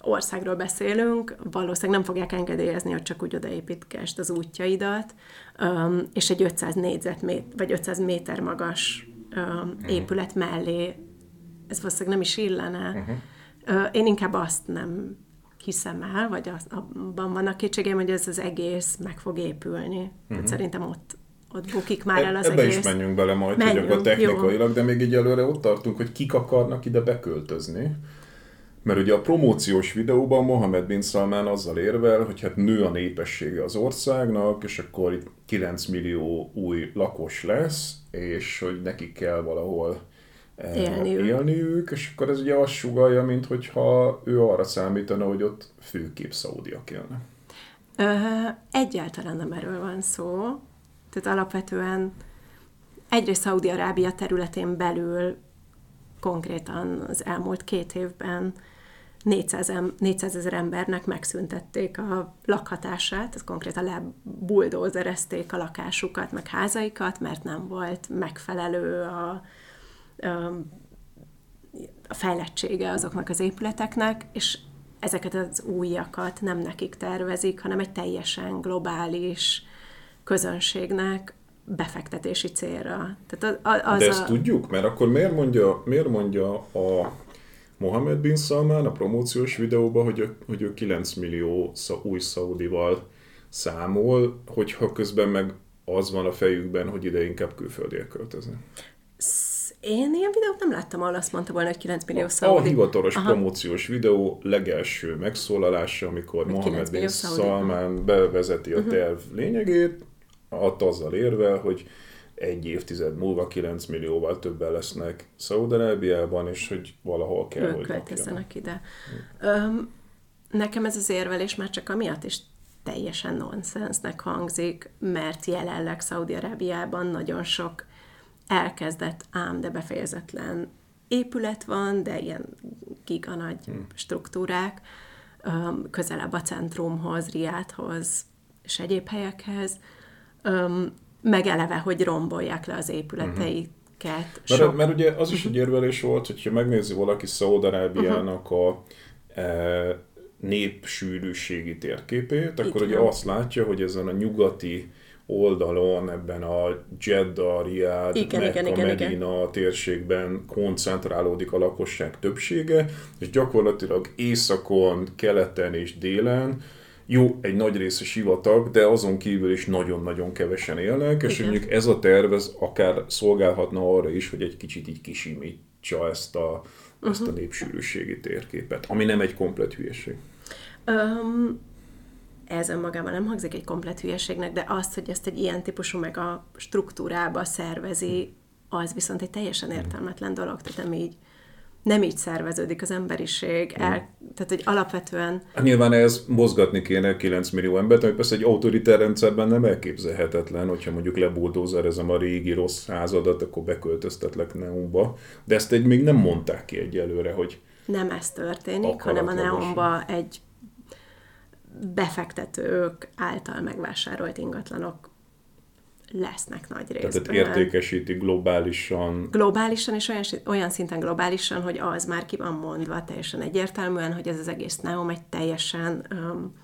C: országról beszélünk, valószínűleg nem fogják engedélyezni, hogy csak úgy odaépítkest az útjaidat, és egy 500 négyzetméter, vagy 500 méter magas uh, épület mellé ez valószínűleg nem is illene. Uh-huh. Én inkább azt nem hiszem el, vagy az, abban vannak kétségeim, hogy ez az egész meg fog épülni. Uh-huh. Tehát szerintem ott, ott bukik már el az
B: Ebbe
C: egész.
B: is menjünk bele majd, menjünk, hogy akkor technikailag, jó. de még így előre ott tartunk, hogy kik akarnak ide beköltözni. Mert ugye a promóciós videóban Mohamed Bin Salman azzal érvel, hogy hát nő a népessége az országnak, és akkor itt 9 millió új lakos lesz, és hogy nekik kell valahol eh, élniük. élniük, és akkor ez ugye azt sugalja, mint hogyha ő arra számítana, hogy ott főképp szaudiak élnek.
C: Egyáltalán nem erről van szó. Tehát alapvetően egyrészt Szaudi-Arábia területén belül konkrétan az elmúlt két évben 400, 400 ezer embernek megszüntették a lakhatását, ez konkrétan lebuldózerezték a lakásukat, meg házaikat, mert nem volt megfelelő a, a, fejlettsége azoknak az épületeknek, és ezeket az újakat nem nekik tervezik, hanem egy teljesen globális közönségnek befektetési célra.
B: Tehát az De ezt a... tudjuk? Mert akkor miért mondja, miért mondja a Mohamed Bin Salman a promóciós videóban, hogy, ő, hogy ő 9 millió új szaudival számol, hogyha közben meg az van a fejükben, hogy ide inkább külföldiek költözni.
C: Én ilyen videót nem láttam, ahol azt mondta volna, hogy 9 millió
B: szaudi. A hivatalos Aha. promóciós videó legelső megszólalása, amikor Mohamed Bin Salman bevezeti a terv lényegét, ott azzal érve, hogy egy évtized múlva 9 millióval többen lesznek Szaudarábiában, és hogy valahol kell, ők hogy
C: költözzenek ide. Öm, nekem ez az érvelés már csak amiatt is teljesen nonsensnek hangzik, mert jelenleg Szaudi-Arábiában nagyon sok elkezdett ám, de befejezetlen épület van, de ilyen giga nagy hmm. struktúrák, közelebb a centrumhoz, Riádhoz és egyéb helyekhez meg eleve, hogy rombolják le az épületeiket.
B: Uh-huh. Mert, mert ugye az is egy érvelés volt, hogyha megnézi valaki Szaudarábiának uh-huh. a e, népsűrűségi térképét, akkor Igen. ugye azt látja, hogy ezen a nyugati oldalon, ebben a Jeddah, Riyadh, igen, Mekka, igen, Medina igen. térségben koncentrálódik a lakosság többsége, és gyakorlatilag északon, keleten és délen jó, egy nagy része sivatag, de azon kívül is nagyon-nagyon kevesen élnek, és Igen. mondjuk ez a terv ez akár szolgálhatna arra is, hogy egy kicsit így kisimítsa ezt a, uh-huh. ezt a népsűrűségi térképet, ami nem egy komplet hülyeség.
C: Um, ez önmagában nem hangzik egy komplet hülyeségnek, de azt, hogy ezt egy ilyen típusú meg a struktúrába szervezi, az viszont egy teljesen értelmetlen dolog, tehát nem így nem így szerveződik az emberiség, el, tehát hogy alapvetően...
B: Hát nyilván ez mozgatni kéne 9 millió embert, ami persze egy autoritár rendszerben nem elképzelhetetlen, hogyha mondjuk lebuldózerezem a régi rossz házadat, akkor beköltöztetlek Neumba, de ezt egy még nem mondták ki egyelőre, hogy...
C: Nem ez történik, hanem a Neumba egy befektetők által megvásárolt ingatlanok lesznek nagy részben.
B: Tehát értékesíti globálisan.
C: Globálisan, és olyan, olyan szinten globálisan, hogy az már ki van mondva teljesen egyértelműen, hogy ez az egész Neom egy teljesen um,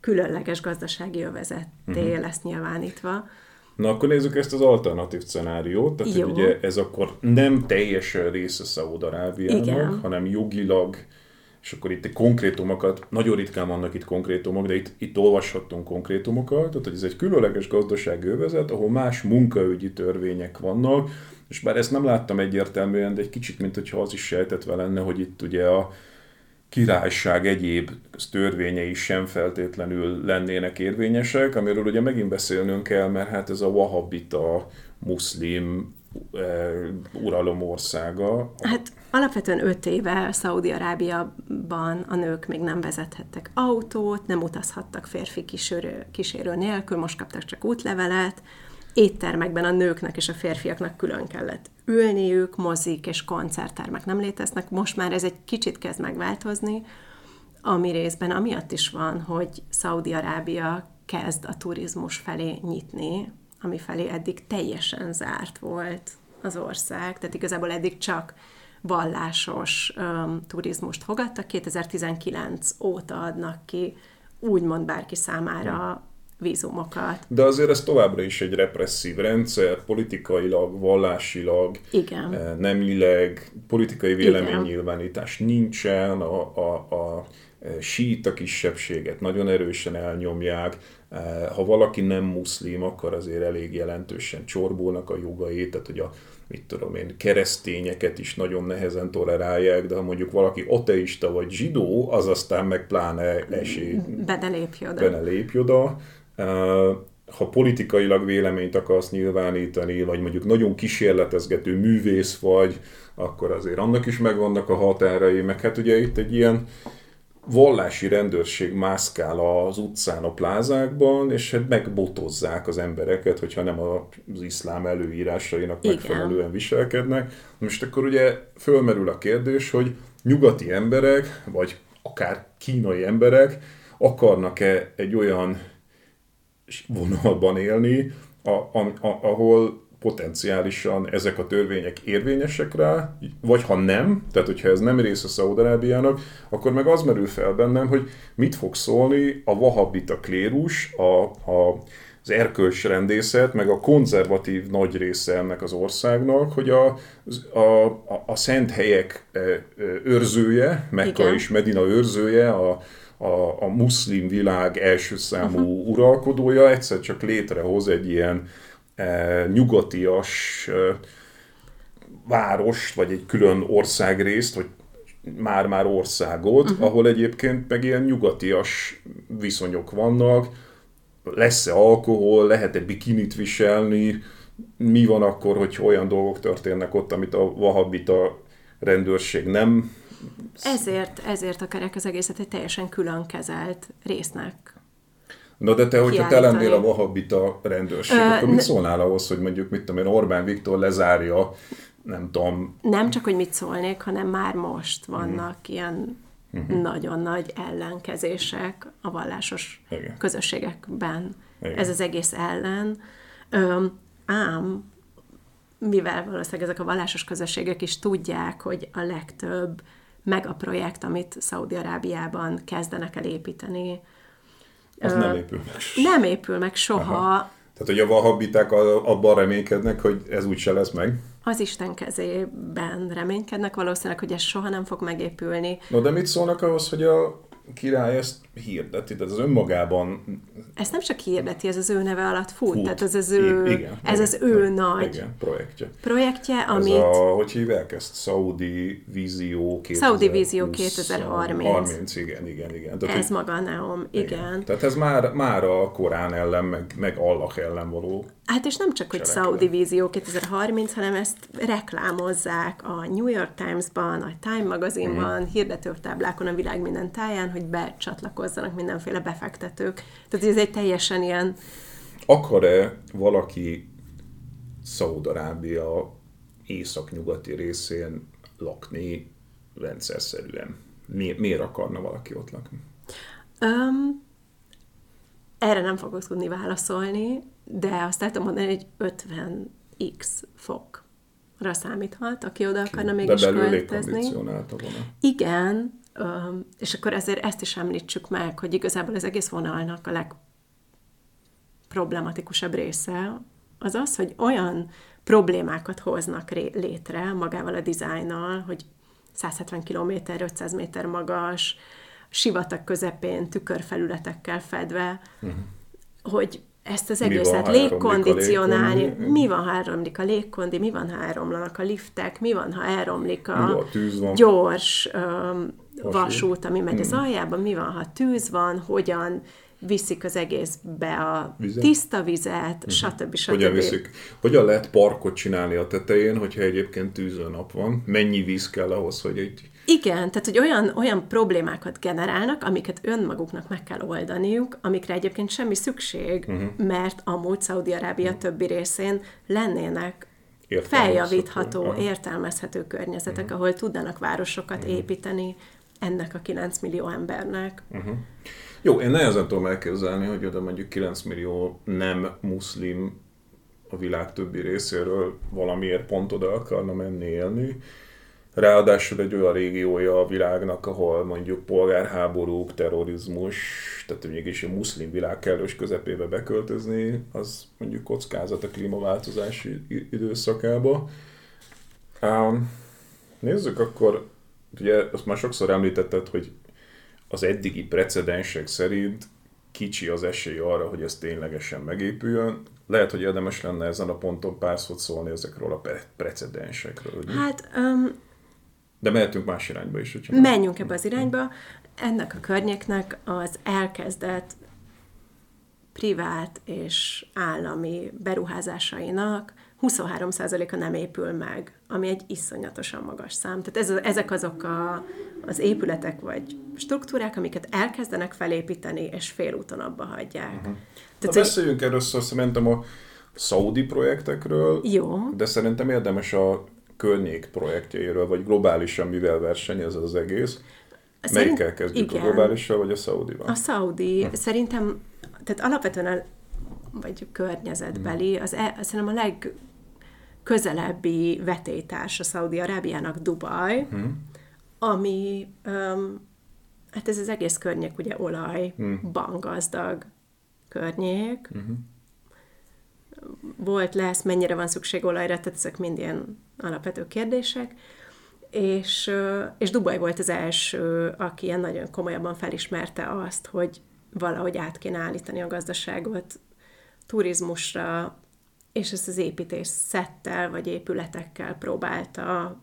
C: különleges gazdasági övezetté uh-huh. lesz nyilvánítva.
B: Na akkor nézzük ezt az alternatív szenáriót, tehát Jó. ugye ez akkor nem teljesen része Szaúd-Arábiának, hanem jogilag és akkor itt konkrétumokat, nagyon ritkán vannak itt konkrétumok, de itt, itt olvashattunk konkrétumokat, tehát hogy ez egy különleges gazdasági övezet, ahol más munkaügyi törvények vannak, és bár ezt nem láttam egyértelműen, de egy kicsit, mint hogyha az is sejtetve lenne, hogy itt ugye a királyság egyéb törvényei sem feltétlenül lennének érvényesek, amiről ugye megint beszélnünk kell, mert hát ez a wahabita muszlim uralom országa.
C: Hát alapvetően öt éve Szaudi-Arábiaban a nők még nem vezethettek autót, nem utazhattak férfi kísérő, kísérő nélkül, most kaptak csak útlevelet, éttermekben a nőknek és a férfiaknak külön kellett ülniük, mozik és koncerttermek nem léteznek. Most már ez egy kicsit kezd megváltozni, ami részben amiatt is van, hogy Szaudi-Arábia kezd a turizmus felé nyitni, ami felé eddig teljesen zárt volt az ország, tehát igazából eddig csak vallásos um, turizmust fogadtak. 2019 óta adnak ki úgymond bárki számára vízumokat.
B: De azért ez továbbra is egy represszív rendszer, politikailag, vallásilag,
C: Igen.
B: nemileg, politikai véleménynyilvánítás nincsen, a, a, a síta kisebbséget nagyon erősen elnyomják, ha valaki nem muszlim, akkor azért elég jelentősen csorbulnak a jogai, tehát hogy a mit tudom én, keresztényeket is nagyon nehezen tolerálják, de ha mondjuk valaki ateista vagy zsidó, az aztán meg pláne esély.
C: Benne lépj oda.
B: Benne lépj oda. Ha politikailag véleményt akarsz nyilvánítani, vagy mondjuk nagyon kísérletezgető művész vagy, akkor azért annak is megvannak a határai, meg hát ugye itt egy ilyen vallási rendőrség mászkál az utcán, a plázákban, és hát megbotozzák az embereket, hogyha nem az iszlám előírásainak Igen. megfelelően viselkednek. Most akkor ugye fölmerül a kérdés, hogy nyugati emberek, vagy akár kínai emberek akarnak-e egy olyan vonalban élni, a, a, a, ahol potenciálisan ezek a törvények érvényesek rá, vagy ha nem, tehát hogyha ez nem része Szaudarábiának, akkor meg az merül fel bennem, hogy mit fog szólni a vahabita klérus, a, a, az erkölcsrendészet, meg a konzervatív nagy része ennek az országnak, hogy a, a, a, a szent helyek e, e, őrzője, Mekka és Medina őrzője, a, a, a muszlim világ első számú uh-huh. uralkodója egyszer csak létrehoz egy ilyen E, nyugatias e, várost, vagy egy külön országrészt, vagy már-már országot, uh-huh. ahol egyébként meg ilyen nyugatias viszonyok vannak, lesz-e alkohol, lehet-e bikinit viselni, mi van akkor, hogy olyan dolgok történnek ott, amit a vahabita rendőrség nem...
C: Ezért, ezért akarják az egészet egy teljesen külön kezelt résznek
B: Na de te, hogyha te lennél a vahabita rendőrség, Ö, akkor mit szólnál ahhoz, hogy mondjuk, mit tudom én, Orbán Viktor lezárja, nem tudom...
C: Nem csak, hogy mit szólnék, hanem már most vannak mm. ilyen uh-huh. nagyon nagy ellenkezések a vallásos Igen. közösségekben. Igen. Ez az egész ellen. Ám, mivel valószínűleg ezek a vallásos közösségek is tudják, hogy a legtöbb megaprojekt, amit Szaudi-Arábiában kezdenek el építeni,
B: az nem épül meg.
C: Nem épül meg soha. Aha.
B: Tehát, hogy a vahabiták abban reménykednek, hogy ez úgyse lesz meg.
C: Az Isten kezében reménykednek valószínűleg, hogy ez soha nem fog megépülni.
B: No, de mit szólnak ahhoz, hogy a király ezt hirdeti, tehát az önmagában...
C: Ezt nem csak hirdeti, ez az ő neve alatt fut, fut. tehát ez az ő, igen, ez igen, az ő igen, nagy
B: igen, projektje.
C: Projektje, amit...
B: Ez a, hogy hívják ezt? Saudi Vízió 2020,
C: Saudi Vízió 2030.
B: 30, igen, igen, igen.
C: Tehát, ez maga a Neom, igen. igen.
B: Tehát ez már, már a Korán ellen, meg, meg Allah ellen való
C: Hát és nem csak, hogy Saudi Vízió 2030, hanem ezt reklámozzák a New York Times-ban, a Time magazinban, mm. hirdetőtáblákon a világ minden táján, hogy becsatlakozzanak mindenféle befektetők. Tehát ez egy teljesen ilyen...
B: Akar-e valaki Szaudarábia észak-nyugati részén lakni rendszerszerűen? Mi, miért akarna valaki ott lakni?
C: Um, erre nem fogok tudni válaszolni, de azt el tudom mondani, hogy 50x fokra számíthat, aki oda akarna mégis
B: De költözni. volna.
C: Igen, és akkor ezért ezt is említsük meg, hogy igazából az egész vonalnak a legproblematikusabb része az az, hogy olyan problémákat hoznak létre magával a dizájnnal, hogy 170 km, 500 méter magas, sivatag közepén, tükörfelületekkel fedve, uh-huh. hogy ezt az egészet légkondicionálni, mi van, ha elromlik a légkondi, mi van, ha elromlanak a liftek, mi van, ha elromlik a, a gyors um, vasút, ami megy az hmm. aljában, mi van, ha tűz van, hogyan viszik az egészbe a vizet? tiszta vizet, uh-huh. stb. stb.
B: Hogyan viszik? Hogyan lehet parkot csinálni a tetején, hogyha egyébként tűző nap van? Mennyi víz kell ahhoz, hogy egy...
C: Igen, tehát hogy olyan, olyan problémákat generálnak, amiket önmaguknak meg kell oldaniuk, amikre egyébként semmi szükség, uh-huh. mert amúgy Szaudi-Arábia uh-huh. többi részén lennének feljavítható, értelmezhető környezetek, uh-huh. ahol tudnának városokat uh-huh. építeni ennek a 9 millió embernek.
B: Uh-huh. Jó, én nehezen tudom elképzelni, hogy oda mondjuk 9 millió nem muszlim a világ többi részéről valamiért pont oda akarna menni élni. Ráadásul egy olyan régiója a világnak, ahol mondjuk polgárháborúk, terrorizmus, tehát mégis a muszlim világ kellős közepébe beköltözni, az mondjuk kockázat a klímaváltozási időszakába. Um, nézzük akkor, ugye azt már sokszor említetted, hogy az eddigi precedensek szerint kicsi az esély arra, hogy ez ténylegesen megépüljön. Lehet, hogy érdemes lenne ezen a ponton pár szót szólni ezekről a precedensekről. Ugye?
C: Hát um,
B: de mehetünk más irányba is.
C: Hogyha menjünk ebbe az irányba. Ennek a környéknek az elkezdett privát és állami beruházásainak 23%-a nem épül meg, ami egy iszonyatosan magas szám. Tehát ez, ezek azok a, az épületek vagy struktúrák, amiket elkezdenek felépíteni, és félúton abba hagyják. Uh-huh.
B: Tehát, Na, beszéljünk először szerintem a szaudi projektekről,
C: Jó.
B: de szerintem érdemes a környék projektjeiről, vagy globálisan mivel versenyez az egész. Szerint, Melyikkel kezdjük, igen. a globálissal, vagy a Szaudival?
C: A Szaudi. Hm. Szerintem, tehát alapvetően a, vagy környezetbeli, hm. az e, szerintem a legközelebbi vetétárs a Szaudi-Arábiának Dubaj, hm. ami, um, hát ez az egész környék ugye olajban hm. gazdag környék, hm volt, lesz, mennyire van szükség olajra, tehát ezek mind ilyen alapvető kérdések. És, és Dubaj volt az első, aki ilyen nagyon komolyabban felismerte azt, hogy valahogy át kéne állítani a gazdaságot turizmusra, és ezt az építés szettel vagy épületekkel próbálta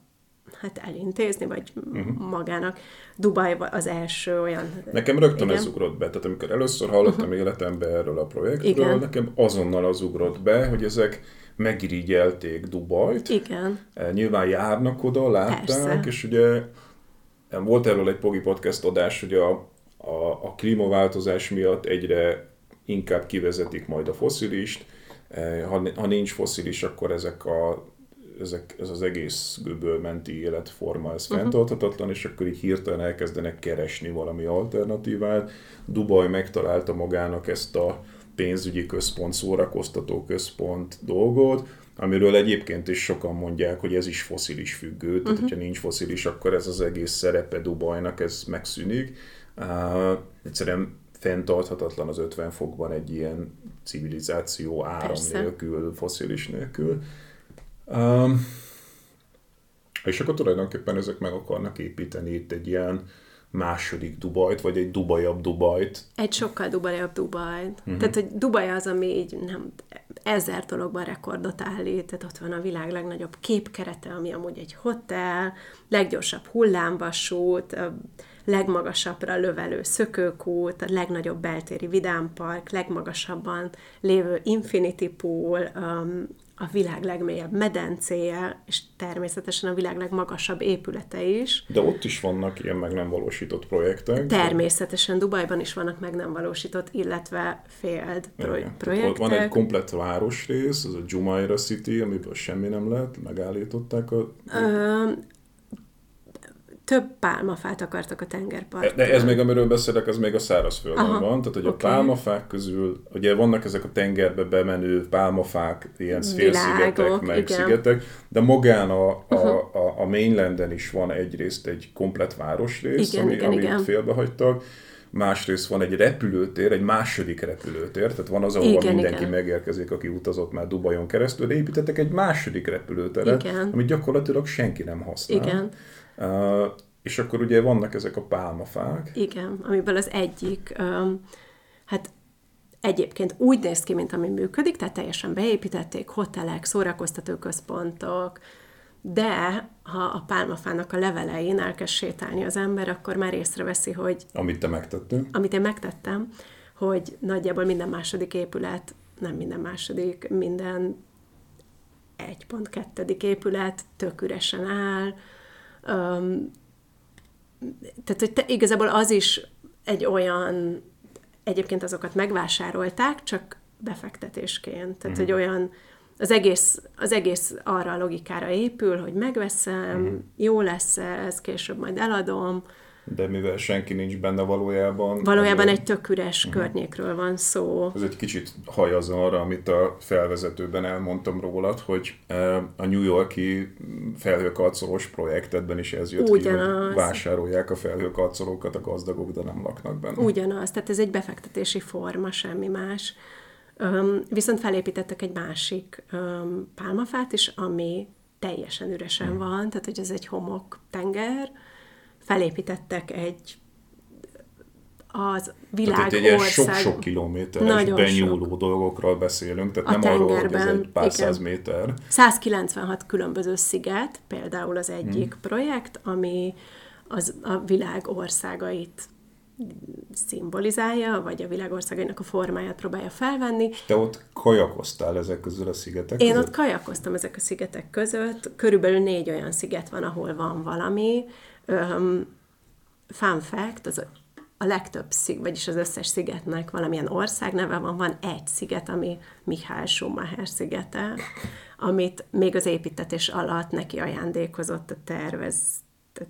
C: hát elintézni, vagy uh-huh. magának. Dubaj az első olyan...
B: Nekem rögtön igen. ez ugrott be, tehát amikor először hallottam uh-huh. életemben erről a projektről, igen. nekem azonnal az ugrott be, hogy ezek megirigyelték Dubajt.
C: Igen.
B: E, nyilván járnak oda, látták, Persze. és ugye volt erről egy Pogi Podcast adás, hogy a, a, a klímaváltozás miatt egyre inkább kivezetik majd a foszilist, e, ha, ha nincs foszilis, akkor ezek a ezek, ez az egész göböl menti életforma, ez uh-huh. fenntarthatatlan, és akkor így hirtelen elkezdenek keresni valami alternatívát. Dubaj megtalálta magának ezt a pénzügyi központ, szórakoztató központ dolgot, amiről egyébként is sokan mondják, hogy ez is foszilis függő, tehát uh-huh. hogyha nincs foszilis, akkor ez az egész szerepe Dubajnak, ez megszűnik. Uh, egyszerűen fenntarthatatlan az 50 fokban egy ilyen civilizáció áram Persze. nélkül, foszilis nélkül. Um, és akkor tulajdonképpen ezek meg akarnak építeni itt egy ilyen második Dubajt, vagy egy dubajabb Dubajt.
C: Egy sokkal dubajabb Dubajt. Uh-huh. Tehát, hogy Dubaj az, ami így nem, ezer dologban rekordot állít, tehát ott van a világ legnagyobb képkerete, ami amúgy egy hotel, leggyorsabb hullámvasút, legmagasabbra lövelő szökőkút, a legnagyobb beltéri vidámpark, legmagasabban lévő Infinity Pool, um, a világ legmélyebb medencéje, és természetesen a világ legmagasabb épülete is.
B: De ott is vannak ilyen meg nem valósított projektek.
C: Természetesen Dubajban is vannak meg nem valósított, illetve failed pro- projektek.
B: Van egy komplett városrész, az a Jumeirah City, amiből semmi nem lett, megállították a... Ö,
C: több pálmafát akartak a tengerparton.
B: De ez még, amiről beszélek, az még a szárazföldön Aha, van. Tehát, hogy okay. a pálmafák közül, ugye vannak ezek a tengerbe bemenő pálmafák, ilyen félszigetek, meg igen. szigetek, de magán a, a, a, a mainlanden is van egyrészt egy komplet városrész, igen, ami, igen, amit igen. félbehagytak, másrészt van egy repülőtér, egy második repülőtér, tehát van az, ahol igen, mindenki igen. megérkezik, aki utazott már Dubajon keresztül, de építettek egy második repülőteret, igen. amit gyakorlatilag senki nem használ.
C: Igen.
B: Uh, és akkor ugye vannak ezek a pálmafák.
C: Igen, amiből az egyik, um, hát egyébként úgy néz ki, mint ami működik, tehát teljesen beépítették, hotelek, szórakoztatóközpontok, de ha a pálmafának a levelein elkezd sétálni az ember, akkor már észreveszi, hogy...
B: Amit te megtettél.
C: Amit én megtettem, hogy nagyjából minden második épület, nem minden második, minden 1.2. épület tök üresen áll, um, tehát, hogy te, igazából az is egy olyan, egyébként azokat megvásárolták, csak befektetésként. Tehát, mm. hogy olyan, az egész, az egész arra a logikára épül, hogy megveszem, mm. jó lesz ez, később majd eladom,
B: de mivel senki nincs benne valójában...
C: Valójában egy tök üres uh-huh. környékről van szó.
B: Ez egy kicsit hajaz arra, amit a felvezetőben elmondtam rólad, hogy e, a New Yorki felhőkarcolós projektedben is ez jött Ugyanaz. ki, hogy vásárolják a felhőkarcolókat a gazdagok, de nem laknak benne.
C: Ugyanaz, tehát ez egy befektetési forma, semmi más. Um, viszont felépítettek egy másik um, pálmafát is, ami teljesen üresen hmm. van, tehát hogy ez egy homok tenger, felépítettek egy az világ tehát egy ország...
B: sok-sok kilométeres benyúló sok. dolgokról beszélünk, tehát a nem arról, hogy ez egy pár száz méter.
C: 196 különböző sziget, például az egyik hmm. projekt, ami az a világ országait szimbolizálja, vagy a világországainak a formáját próbálja felvenni.
B: Te ott kajakoztál ezek közül a szigetek
C: Én között? ott kajakoztam ezek a szigetek között. Körülbelül négy olyan sziget van, ahol van valami. Um, fun fact, az a legtöbb sziget, vagyis az összes szigetnek valamilyen ország neve van. Van egy sziget, ami Mihály Schumacher szigete, amit még az építetés alatt neki ajándékozott a tervez,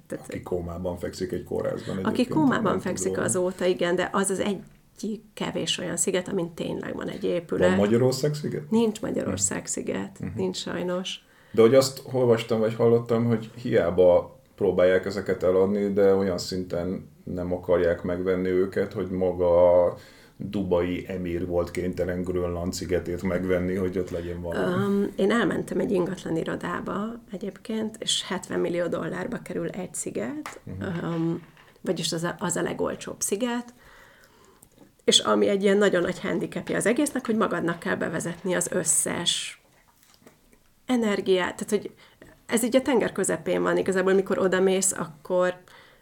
B: aki kómában fekszik egy kórházban.
C: Aki kómában fekszik azóta, igen, de az az egyik kevés olyan sziget, amin tényleg van egy épület.
B: Van Magyarország sziget?
C: Nincs Magyarország sziget, uh-huh. nincs sajnos.
B: De hogy azt olvastam, vagy hallottam, hogy hiába próbálják ezeket eladni, de olyan szinten nem akarják megvenni őket, hogy maga a dubai emír volt kénytelen Grönland szigetét megvenni, hogy ott legyen valami. Um,
C: én elmentem egy ingatlan irodába egyébként, és 70 millió dollárba kerül egy sziget, uh-huh. um, vagyis az a, az a legolcsóbb sziget, és ami egy ilyen nagyon nagy handicapja az egésznek, hogy magadnak kell bevezetni az összes energiát, tehát hogy ez így a tenger közepén van, igazából mikor odamész, akkor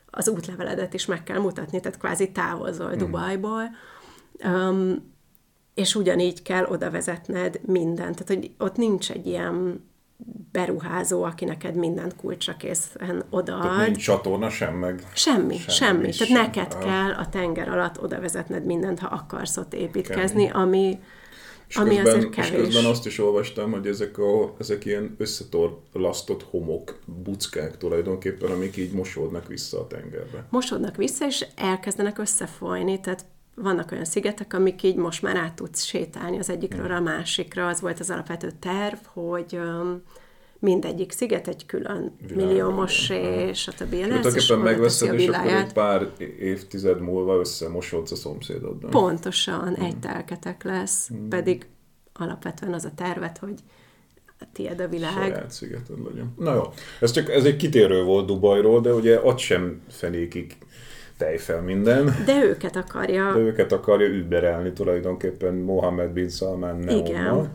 C: az útleveledet is meg kell mutatni, tehát kvázi távozol hmm. Dubajból, Um, és ugyanígy kell oda vezetned mindent. Tehát, hogy ott nincs egy ilyen beruházó, aki neked mindent kulcsra készen odaad. Tehát
B: nincs csatorna sem, meg...
C: Semmi, semmi. semmi. Tehát neked a... kell a tenger alatt oda vezetned mindent, ha akarsz ott építkezni, Kemény. ami, és ami közben, azért kevés. És
B: közben azt is olvastam, hogy ezek, a, ezek ilyen összetorlasztott homok, buckák tulajdonképpen, amik így mosódnak vissza a tengerbe.
C: Mosódnak vissza, és elkezdenek összefolyni, tehát vannak olyan szigetek, amik így most már át tudsz sétálni az egyikről a másikra. Az volt az alapvető terv, hogy mindegyik sziget egy külön milliómos és a többi.
B: Tulajdonképpen megveszed, és akkor egy pár évtized múlva összemosodsz a szomszédoddal.
C: Pontosan, hmm. egy telketek lesz, hmm. pedig alapvetően az a tervet, hogy tiéd a világ.
B: Saját szigeted legyen. Na jó, ez csak ez egy kitérő volt Dubajról, de ugye ott sem fenékig tejfel minden.
C: De őket akarja.
B: De őket akarja überelni tulajdonképpen Mohammed bin Salman Igen.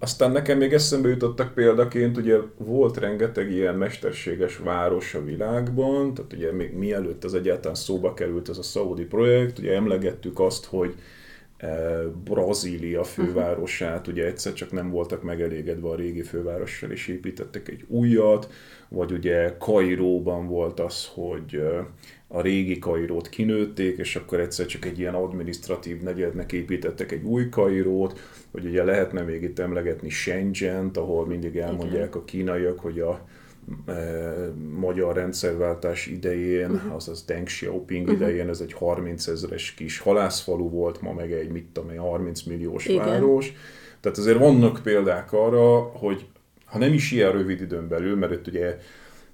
B: Aztán nekem még eszembe jutottak példaként, ugye volt rengeteg ilyen mesterséges város a világban, tehát ugye még mielőtt ez egyáltalán szóba került ez a szaudi projekt, ugye emlegettük azt, hogy Brazília fővárosát, ugye egyszer csak nem voltak megelégedve a régi fővárossal, és építettek egy újat, vagy ugye Kairóban volt az, hogy a régi Kairót kinőtték, és akkor egyszer csak egy ilyen administratív negyednek építettek egy új Kairót, hogy ugye lehetne még itt emlegetni shenzhen ahol mindig elmondják a kínaiak, hogy a magyar rendszerváltás idején, uh-huh. azaz Deng Xiaoping uh-huh. idején ez egy 30 ezeres kis halászfalu volt, ma meg egy mit tudom 30 milliós Igen. város. Tehát azért vannak példák arra, hogy ha nem is ilyen rövid időn belül, mert itt ugye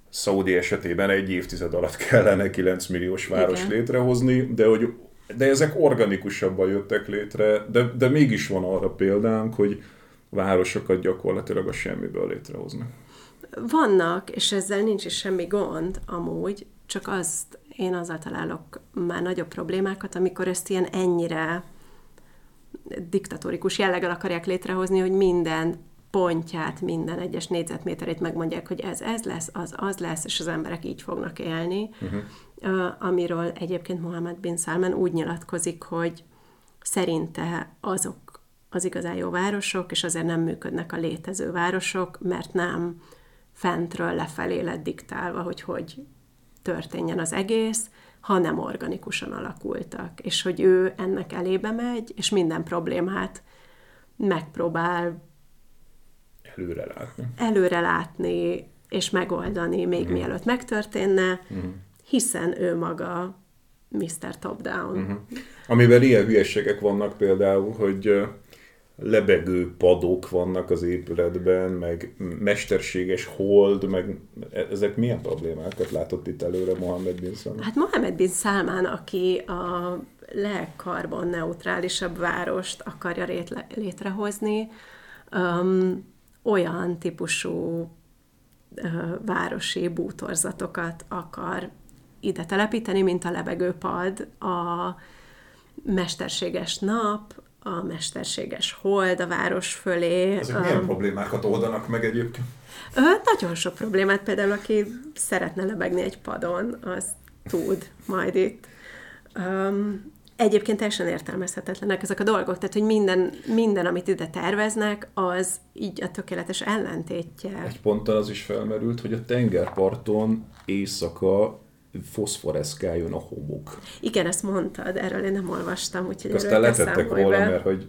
B: Szaudi esetében egy évtized alatt kellene 9 milliós város Igen. létrehozni, de hogy de ezek organikusabban jöttek létre, de, de mégis van arra példánk, hogy városokat gyakorlatilag a semmiből létrehoznak.
C: Vannak, és ezzel nincs is semmi gond amúgy, csak azt én azzal találok már nagyobb problémákat, amikor ezt ilyen ennyire diktatórikus jelleggel akarják létrehozni, hogy minden pontját, minden egyes négyzetméterét megmondják, hogy ez ez lesz, az az lesz, és az emberek így fognak élni. Uh-huh. Amiről egyébként Mohammed bin Salman úgy nyilatkozik, hogy szerinte azok az igazán jó városok, és azért nem működnek a létező városok, mert nem fentről lefelé lett diktálva, hogy hogy történjen az egész, hanem organikusan alakultak, és hogy ő ennek elébe megy, és minden problémát megpróbál
B: előre látni.
C: Előre látni, és megoldani még uh-huh. mielőtt megtörténne, uh-huh. hiszen ő maga Mr. Top Down. Uh-huh.
B: Amiben ilyen hülyeségek vannak például, hogy lebegő padok vannak az épületben, meg mesterséges hold, meg ezek milyen problémákat látott itt előre Mohamed Bin Salman?
C: Hát Mohamed Bin Salman, aki a legkarbon neutrálisabb várost akarja létrehozni, um, olyan típusú uh, városi bútorzatokat akar ide telepíteni, mint a lebegőpad, a mesterséges nap, a mesterséges hold a város fölé.
B: Ezek milyen um, problémákat oldanak meg egyébként?
C: Ö, nagyon sok problémát, például aki szeretne lebegni egy padon, az tud majd itt. Um, egyébként teljesen értelmezhetetlenek ezek a dolgok, tehát hogy minden, minden, amit ide terveznek, az így a tökéletes ellentétje.
B: Egy ponttal az is felmerült, hogy a tengerparton éjszaka foszforeszkáljon a homok.
C: Igen, ezt mondtad, erről én nem olvastam, úgyhogy
B: Aztán letettek róla, mert hogy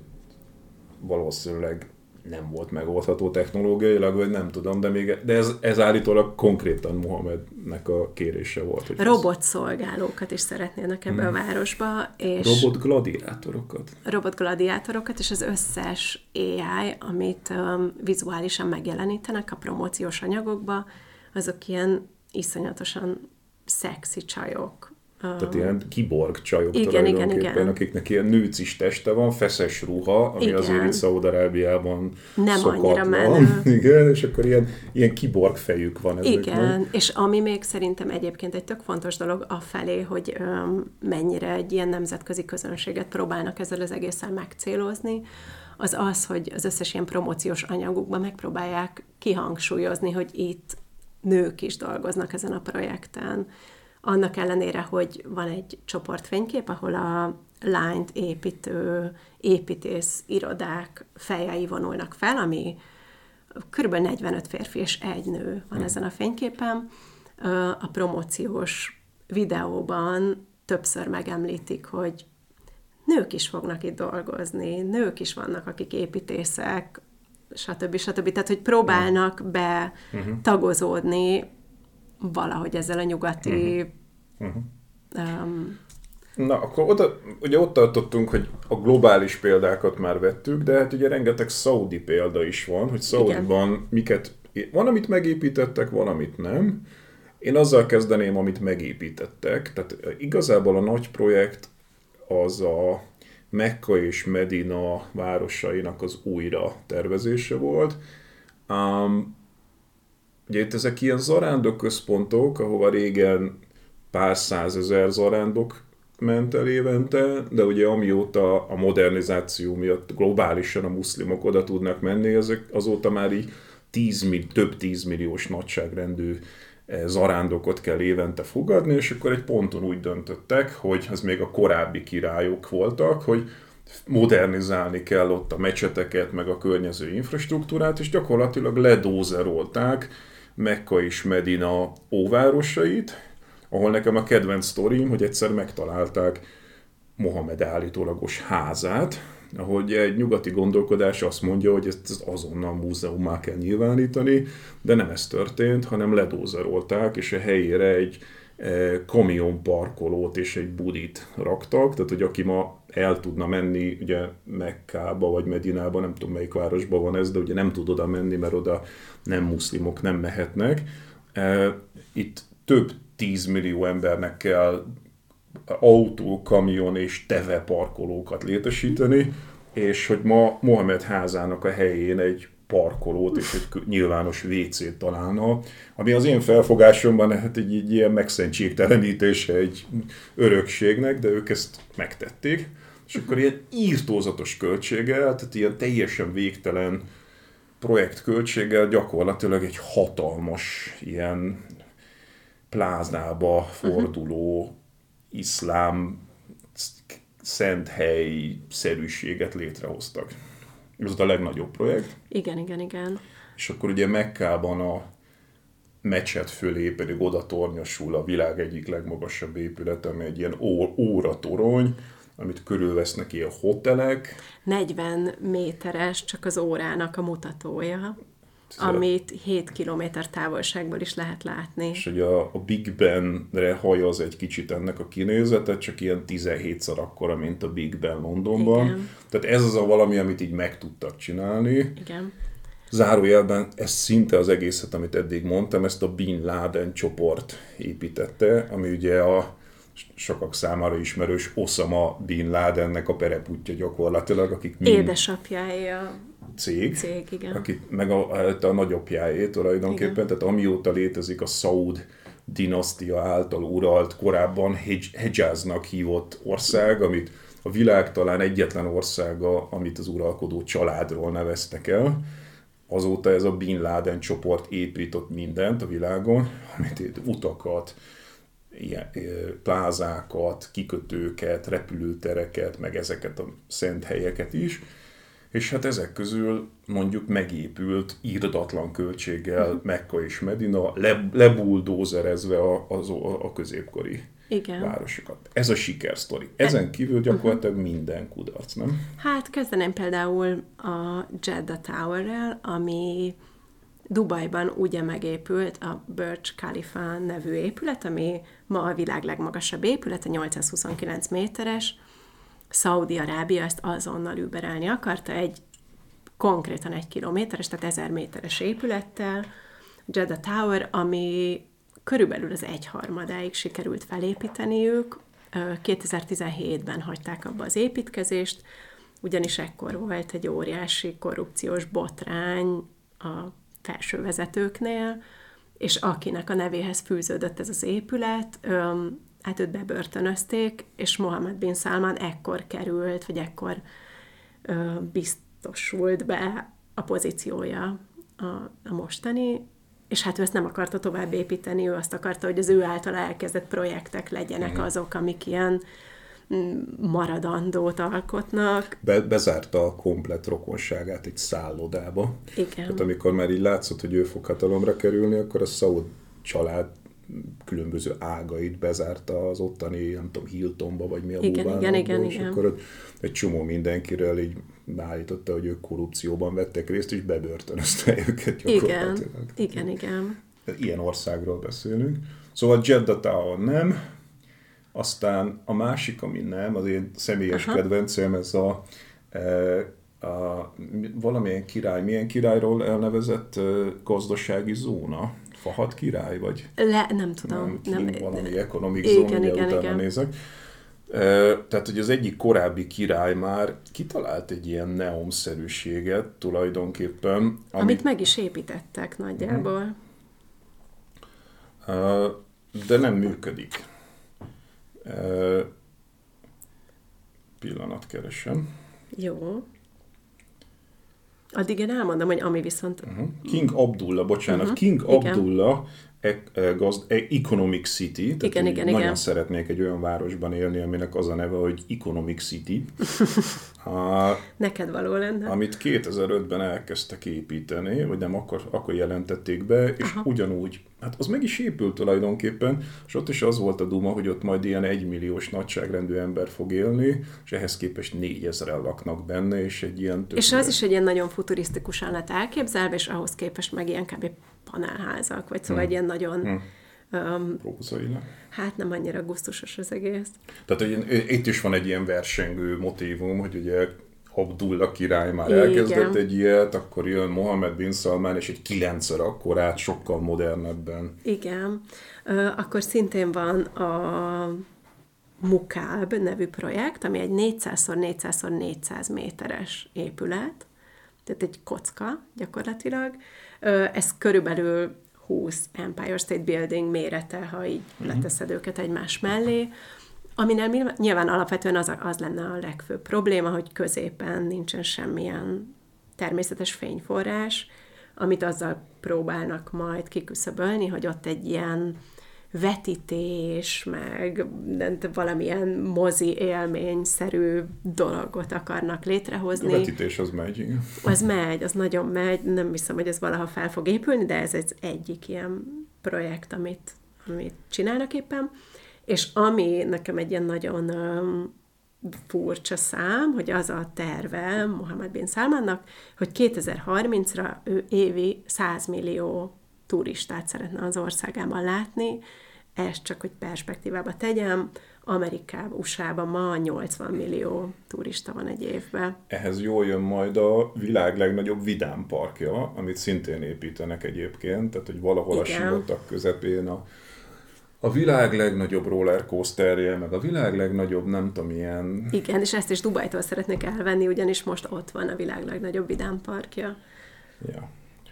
B: valószínűleg nem volt megoldható technológiailag, vagy nem tudom, de, még, de ez, ez állítólag konkrétan Mohamednek a kérése volt.
C: Hogy robotszolgálókat is szeretnének ebbe hmm. a városba.
B: És robot gladiátorokat.
C: Robot gladiátorokat, és az összes AI, amit um, vizuálisan megjelenítenek a promóciós anyagokba, azok ilyen iszonyatosan szexi csajok.
B: Tehát ilyen kiborg csajok igen, igen, igen. akiknek ilyen nőcis teste van, feszes ruha, ami igen. azért itt Szaudarábiában
C: Nem annyira menő.
B: Igen, és akkor ilyen, ilyen kiborg fejük van
C: ezeknek. Igen, és ami még szerintem egyébként egy tök fontos dolog a felé, hogy öm, mennyire egy ilyen nemzetközi közönséget próbálnak ezzel az egészen megcélozni, az az, hogy az összes ilyen promóciós anyagukban megpróbálják kihangsúlyozni, hogy itt nők is dolgoznak ezen a projekten. Annak ellenére, hogy van egy csoportfénykép, ahol a lányt építő építész irodák fejei vonulnak fel, ami kb. 45 férfi és egy nő van ezen a fényképen. A promóciós videóban többször megemlítik, hogy nők is fognak itt dolgozni, nők is vannak, akik építészek, stb. stb. Tehát, hogy próbálnak be uh-huh. tagozódni valahogy ezzel a nyugati uh-huh. Um,
B: Na, akkor oda, ugye ott tartottunk, hogy a globális példákat már vettük, de hát ugye rengeteg szaudi példa is van, hogy Szaudiban miket, van, amit megépítettek, van, amit nem. Én azzal kezdeném, amit megépítettek. Tehát igazából a nagy projekt az a Mekka és Medina városainak az újra tervezése volt. Um, ugye itt ezek ilyen zarándok központok, ahova régen pár százezer zarándok ment el évente, de ugye amióta a modernizáció miatt globálisan a muszlimok oda tudnak menni, ezek azóta már így 10, több tízmilliós nagyságrendű zarándokot kell évente fogadni, és akkor egy ponton úgy döntöttek, hogy az még a korábbi királyok voltak, hogy modernizálni kell ott a mecseteket, meg a környező infrastruktúrát, és gyakorlatilag ledózerolták Mekka és Medina óvárosait, ahol nekem a kedvenc sztorim, hogy egyszer megtalálták Mohamed állítólagos házát, ahogy egy nyugati gondolkodás azt mondja, hogy ezt azonnal múzeummá kell nyilvánítani, de nem ez történt, hanem ledózerolták, és a helyére egy e, kamionparkolót és egy budit raktak, tehát hogy aki ma el tudna menni ugye Mekkába vagy Medinába, nem tudom melyik városban van ez, de ugye nem tud oda menni, mert oda nem muszlimok nem mehetnek. E, itt több tízmillió embernek kell autó, kamion és teve parkolókat létesíteni, és hogy ma Mohamed házának a helyén egy parkolót és egy nyilvános WC-t találna, ami az én felfogásomban hát egy, egy ilyen megszentségtelenítése egy örökségnek, de ők ezt megtették. És akkor ilyen írtózatos költséggel, tehát ilyen teljesen végtelen projektköltséggel gyakorlatilag egy hatalmas ilyen plázába forduló iszlám szent hely szerűséget létrehoztak. Ez a legnagyobb projekt.
C: Igen, igen, igen.
B: És akkor ugye Mekkában a mecset fölé pedig oda tornyosul a világ egyik legmagasabb épület, ami egy ilyen óratorony, amit körülvesznek ilyen hotelek.
C: 40 méteres csak az órának a mutatója. Amit 7 kilométer távolságból is lehet látni.
B: És hogy a, a Big Ben-re hajaz egy kicsit ennek a kinézete, csak ilyen 17-szer akkora, mint a Big Ben Londonban. Igen. Tehát ez az a valami, amit így meg tudtak csinálni.
C: Igen.
B: Zárójelben ez szinte az egészet, amit eddig mondtam, ezt a Bin Laden csoport építette, ami ugye a sokak számára ismerős Osama Bin Ladennek a pereputja gyakorlatilag, akik
C: mind... Édesapjáé a
B: cég,
C: cég igen.
B: akit, meg a, a nagyapjáé tulajdonképpen, igen. tehát amióta létezik a Saud dinasztia által uralt, korábban Hejaznak hívott ország, amit a világ talán egyetlen országa, amit az uralkodó családról neveztek el. Azóta ez a Bin Laden csoport épított mindent a világon, amit itt utakat, ilyen, plázákat, kikötőket, repülőtereket, meg ezeket a szent helyeket is, és hát ezek közül mondjuk megépült írdatlan költséggel uh-huh. Mekka és Medina, le, lebuldózerezve a, a, a középkori
C: Igen.
B: városokat. Ez a sikersztori. Ezen kívül gyakorlatilag uh-huh. minden kudarc, nem?
C: Hát kezdeném például a Jeddah Tower-rel, ami Dubajban ugye megépült a Burj Khalifa nevű épület, ami ma a világ legmagasabb épület, a 829 méteres, Szaudi-Arábia ezt azonnal überelni akarta, egy konkrétan egy kilométeres, tehát ezer méteres épülettel, Jeddah Tower, ami körülbelül az egyharmadáig sikerült felépíteniük. 2017-ben hagyták abba az építkezést, ugyanis ekkor volt egy óriási korrupciós botrány a felső vezetőknél, és akinek a nevéhez fűződött ez az épület, hát őt bebörtönözték, és Mohammed bin Salman ekkor került, vagy ekkor ö, biztosult be a pozíciója a, a mostani, és hát ő ezt nem akarta tovább építeni, ő azt akarta, hogy az ő által elkezdett projektek legyenek uh-huh. azok, amik ilyen mm, maradandót alkotnak.
B: Be, bezárta a komplet rokonságát egy szállodába.
C: Igen.
B: Tehát amikor már így látszott, hogy ő fog hatalomra kerülni, akkor a Saud család különböző ágait bezárta az ottani, nem tudom, Hiltonba, vagy mi a
C: igen, igen, igen,
B: és
C: igen.
B: akkor egy csomó mindenkiről így beállította, hogy ők korrupcióban vettek részt, és bebörtönözte őket
C: Igen, igen, igen.
B: Ilyen országról beszélünk. Szóval Jeddah Tower nem, aztán a másik, ami nem, az én személyes Aha. kedvencem, ez a, e, a valamilyen király, milyen királyról elnevezett e, gazdasági zóna, Fahat király, vagy?
C: Le, nem tudom.
B: Nem, nem, valami economic igen, zone, igen, utána igen. nézek. Tehát, hogy az egyik korábbi király már kitalált egy ilyen neomszerűséget tulajdonképpen. Amit,
C: amit meg is építettek nagyjából.
B: De nem működik. Pillanat keresem.
C: Jó. Addig én elmondom, hogy ami viszont...
B: Uh-huh. King Abdullah, bocsánat, uh-huh. King igen. Abdullah e, gazd, e, Economic City. Tehát
C: igen, igen,
B: nagyon
C: igen.
B: szeretnék egy olyan városban élni, aminek az a neve, hogy Economic City.
C: a, Neked való lenne.
B: Amit 2005-ben elkezdtek építeni, vagy nem, akkor, akkor jelentették be, és Aha. ugyanúgy, hát az meg is épült tulajdonképpen, és ott is az volt a duma, hogy ott majd ilyen egymilliós nagyságrendű ember fog élni, és ehhez képest négyezeren laknak benne, és egy ilyen...
C: És az is egy ilyen nagyon futurisztikusan lett elképzelve, és ahhoz képest meg ilyen kb panelházak, vagy szóval hmm. egy ilyen nagyon... Hmm.
B: Um,
C: hát nem annyira gusztusos az egész.
B: Tehát hogy itt is van egy ilyen versengő motivum, hogy ugye Abdullah király már Igen. elkezdett egy ilyet, akkor jön Mohamed bin Salman, és egy kilencszer akkorát, sokkal modernebben.
C: Igen. Akkor szintén van a Mukáb nevű projekt, ami egy 400x400x400 méteres épület, tehát egy kocka gyakorlatilag, ez körülbelül 20 Empire State Building mérete, ha így uh-huh. leteszed őket egymás mellé, aminél nyilván alapvetően az, az lenne a legfőbb probléma, hogy középen nincsen semmilyen természetes fényforrás, amit azzal próbálnak majd kiküszöbölni, hogy ott egy ilyen vetítés, meg valamilyen mozi élményszerű dologot akarnak létrehozni.
B: A vetítés az megy, igen.
C: Az megy, az nagyon megy, nem hiszem, hogy ez valaha fel fog épülni, de ez egy egyik ilyen projekt, amit, amit csinálnak éppen. És ami nekem egy ilyen nagyon um, furcsa szám, hogy az a terve Mohamed bin Salmannak, hogy 2030-ra ő évi 100 millió turistát szeretne az országában látni, ezt csak, hogy perspektívába tegyem, Amerikában, USA-ban ma 80 millió turista van egy évben.
B: Ehhez jól jön majd a világ legnagyobb vidámparkja, amit szintén építenek egyébként, tehát hogy valahol Igen. a sivatag közepén a, a világ legnagyobb rollercoasterje, meg a világ legnagyobb nem tudom milyen...
C: Igen, és ezt is Dubajtól szeretnék elvenni, ugyanis most ott van a világ legnagyobb vidámparkja.
B: Ja.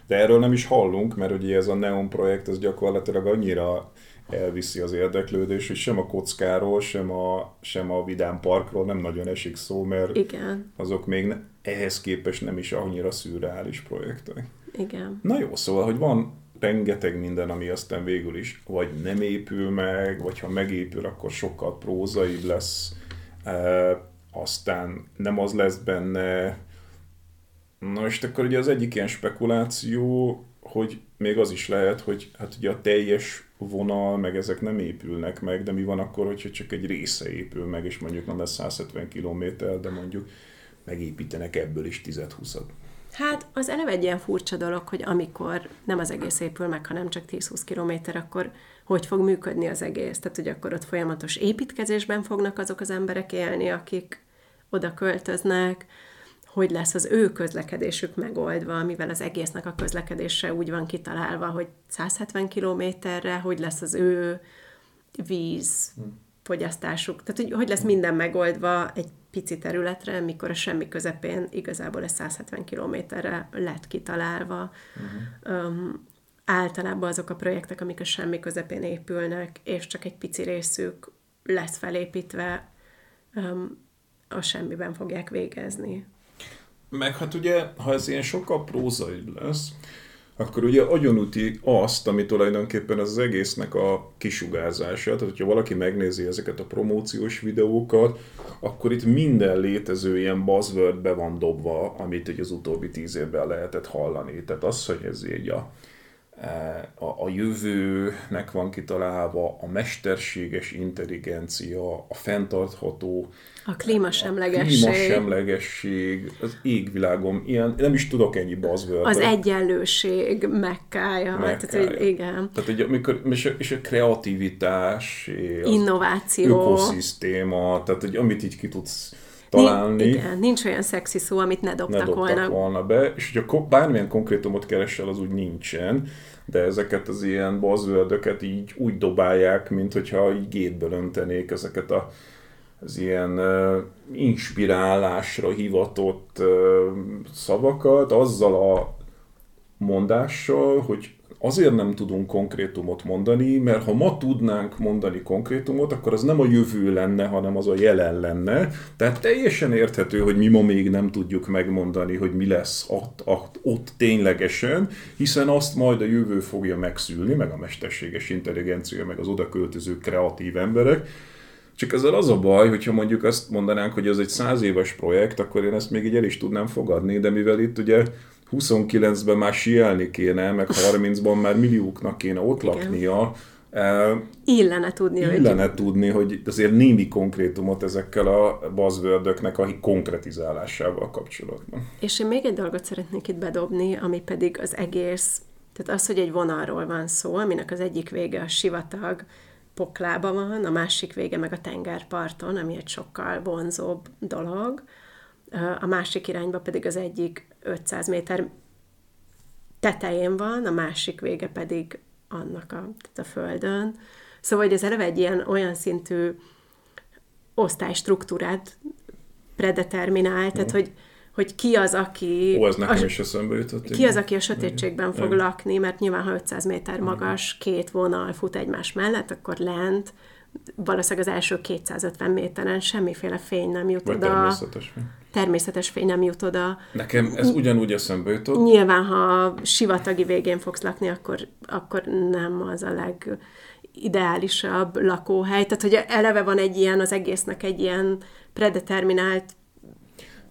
B: De erről nem is hallunk, mert ugye ez a Neon projekt, ez gyakorlatilag annyira elviszi az érdeklődés, és sem a kockáról, sem a, sem a Vidám Parkról nem nagyon esik szó, mert
C: Igen.
B: azok még ne, ehhez képest nem is annyira szürreális projektek.
C: Igen.
B: Na jó, szóval, hogy van rengeteg minden, ami aztán végül is vagy nem épül meg, vagy ha megépül, akkor sokkal prózaibb lesz, e, aztán nem az lesz benne. Na és akkor ugye az egyik ilyen spekuláció, hogy még az is lehet, hogy hát ugye a teljes vonal, meg ezek nem épülnek meg, de mi van akkor, hogyha csak egy része épül meg, és mondjuk nem lesz 170 km, de mondjuk megépítenek ebből is 10-20-at.
C: Hát az eleve egy ilyen furcsa dolog, hogy amikor nem az egész épül meg, hanem csak 10-20 km, akkor hogy fog működni az egész? Tehát, hogy akkor ott folyamatos építkezésben fognak azok az emberek élni, akik oda költöznek, hogy lesz az ő közlekedésük megoldva, mivel az egésznek a közlekedése úgy van kitalálva, hogy 170 kilométerre, hogy lesz az ő víz fogyasztásuk. Tehát, hogy, hogy lesz minden megoldva egy pici területre, mikor a semmi közepén igazából ez 170 kilométerre lett kitalálva. Uh-huh. Um, általában azok a projektek, amik a semmi közepén épülnek, és csak egy pici részük lesz felépítve, um, a semmiben fogják végezni.
B: Meg hát ugye, ha ez ilyen sokkal prózaibb lesz, akkor ugye agyonüti azt, ami tulajdonképpen az egésznek a kisugárzása. Tehát, hogyha valaki megnézi ezeket a promóciós videókat, akkor itt minden létező ilyen buzzword be van dobva, amit ugye az utóbbi tíz évben lehetett hallani. Tehát az, hogy ez így a a, a jövőnek van kitalálva, a mesterséges intelligencia, a fenntartható,
C: a klímasemlegesség,
B: a klímasemlegesség az égvilágom, ilyen, nem is tudok ennyi buzzword
C: Az egyenlőség mekkája.
B: mekkája. Tehát, hogy igen. Tehát, hogy amikor, és, a, és a kreativitás,
C: az Innováció,
B: ökoszisztéma, tehát, hogy amit így ki tudsz találni.
C: Igen, nincs olyan szexi szó, amit ne dobtak,
B: ne dobtak
C: volna.
B: volna be, és hogyha bármilyen konkrétumot keresel, az úgy nincsen, de ezeket az ilyen buzzword így úgy dobálják, mint hogyha így gétből öntenék ezeket a az ilyen uh, inspirálásra hivatott uh, szavakat, azzal a mondással, hogy Azért nem tudunk konkrétumot mondani, mert ha ma tudnánk mondani konkrétumot, akkor az nem a jövő lenne, hanem az a jelen lenne. Tehát teljesen érthető, hogy mi ma még nem tudjuk megmondani, hogy mi lesz ott, ott, ott ténylegesen, hiszen azt majd a jövő fogja megszülni, meg a mesterséges intelligencia, meg az oda költöző kreatív emberek. Csak ezzel az a baj, hogyha mondjuk azt mondanánk, hogy ez egy száz éves projekt, akkor én ezt még így el is tudnám fogadni, de mivel itt ugye 29-ben már sielni kéne, meg 30-ban már millióknak kéne ott Igen. laknia.
C: Uh, illene tudni,
B: illene hogy... tudni, hogy azért némi konkrétumot ezekkel a buzzword a konkretizálásával kapcsolatban.
C: És én még egy dolgot szeretnék itt bedobni, ami pedig az egész, tehát az, hogy egy vonalról van szó, aminek az egyik vége a sivatag poklába van, a másik vége meg a tengerparton, ami egy sokkal vonzóbb dolog, a másik irányba pedig az egyik 500 méter tetején van, a másik vége pedig annak a, tehát a földön. Szóval, hogy ez eleve egy ilyen olyan szintű osztálystruktúrát predeterminál, tehát hogy, hogy ki az, aki...
B: Ó, ez nekem a, is eszembe jutott.
C: Ki az, aki a sötétségben fog Igen. lakni, mert nyilván, ha 500 méter magas két vonal fut egymás mellett, akkor lent valószínűleg az első 250 méteren semmiféle fény nem jut
B: Vagy
C: oda.
B: Természetes fény.
C: Természetes fény nem jut oda.
B: Nekem ez ugyanúgy eszembe jutott.
C: Nyilván, ha sivatagi végén fogsz lakni, akkor, akkor nem az a leg ideálisabb lakóhely. Tehát, hogy eleve van egy ilyen, az egésznek egy ilyen predeterminált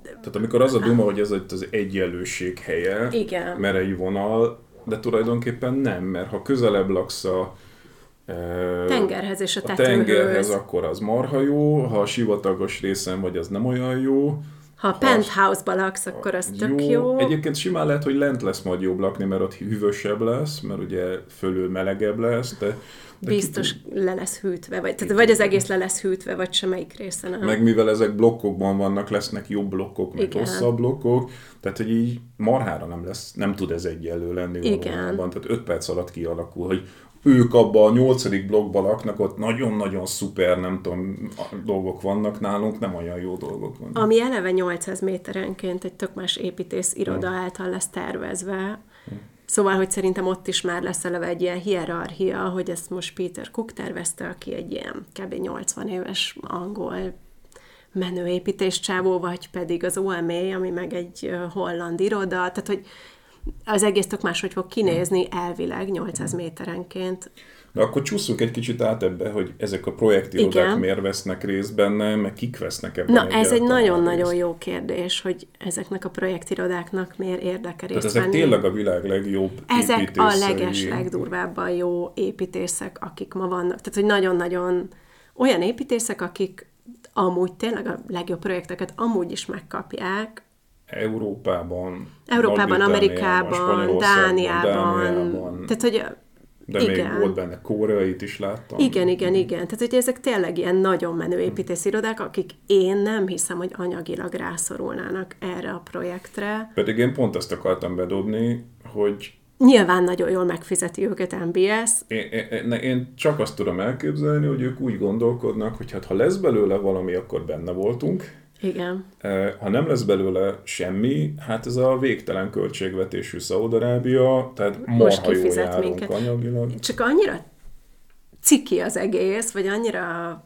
B: tehát amikor az a duma, hogy ez az egyenlőség helye,
C: Igen.
B: mert egy vonal, de tulajdonképpen nem, mert ha közelebb laksz a
C: tengerhez és a.
B: A tengerhez akkor az marha jó, ha a sivatagos részen vagy, az nem olyan jó.
C: Ha a penthouse-ba laksz, akkor az jó. tök jó.
B: Egyébként simán lehet, hogy lent lesz majd jobb lakni, mert ott hűvösebb lesz, mert ugye fölül melegebb lesz, de
C: de Biztos ki... le lesz hűtve, vagy, tehát vagy az egész le lesz hűtve, vagy semmelyik része nem.
B: Meg mivel ezek blokkokban vannak, lesznek jobb blokkok, meg Igen. hosszabb blokkok, tehát hogy így marhára nem lesz, nem tud ez egyenlő lenni Igen. valójában. Tehát 5 perc alatt kialakul, hogy ők abban a nyolcadik blokkban laknak, ott nagyon-nagyon szuper, nem tudom, dolgok vannak nálunk, nem olyan jó dolgok vannak.
C: Ami eleve 800 méterenként egy tök más építész iroda hmm. által lesz tervezve, hmm. Szóval, hogy szerintem ott is már lesz eleve egy ilyen hierarchia, hogy ezt most Peter Cook tervezte, aki egy ilyen kb. 80 éves angol menőépítés csávó, vagy pedig az OMA, ami meg egy holland iroda, tehát hogy az egész tök máshogy fog kinézni elvileg 800 méterenként.
B: De akkor csúszunk egy kicsit át ebbe, hogy ezek a projektirodák miért vesznek részt benne, meg kik vesznek ebben
C: Na, ez egy nagyon-nagyon jó kérdés, hogy ezeknek a projektirodáknak miért érdekel részt
B: ezek venni. tényleg a világ legjobb
C: Ezek a leges, legdurvábban jó építészek, akik ma vannak. Tehát, hogy nagyon-nagyon olyan építészek, akik amúgy tényleg a legjobb projekteket amúgy is megkapják,
B: Európában,
C: Európában, Amerikában, Dániában, Dániában. Tehát, hogy
B: de igen. még volt benne koreait is láttam.
C: Igen, igen, igen. Tehát, hogy ezek tényleg ilyen nagyon menő építészirodák, akik én nem hiszem, hogy anyagilag rászorulnának erre a projektre.
B: Pedig én pont ezt akartam bedobni, hogy
C: Nyilván nagyon jól megfizeti őket MBS.
B: Én, én, én csak azt tudom elképzelni, hogy ők úgy gondolkodnak, hogy hát ha lesz belőle valami, akkor benne voltunk,
C: igen.
B: Ha nem lesz belőle semmi, hát ez a végtelen költségvetésű Szaudarábia, tehát marha jól járunk minket. anyagilag.
C: Csak annyira ciki az egész, vagy annyira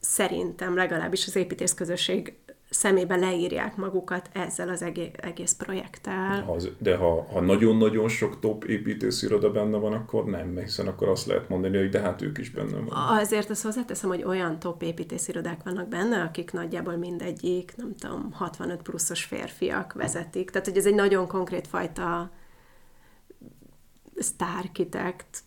C: szerintem legalábbis az építészközösség szemébe leírják magukat ezzel az egész, projekttel.
B: De ha, ha nagyon-nagyon sok top építésziroda benne van, akkor nem, hiszen akkor azt lehet mondani, hogy de hát ők is benne van.
C: Azért azt hozzáteszem, hogy olyan top építészirodák vannak benne, akik nagyjából mindegyik, nem tudom, 65 pluszos férfiak vezetik. Tehát, hogy ez egy nagyon konkrét fajta sztárkitekt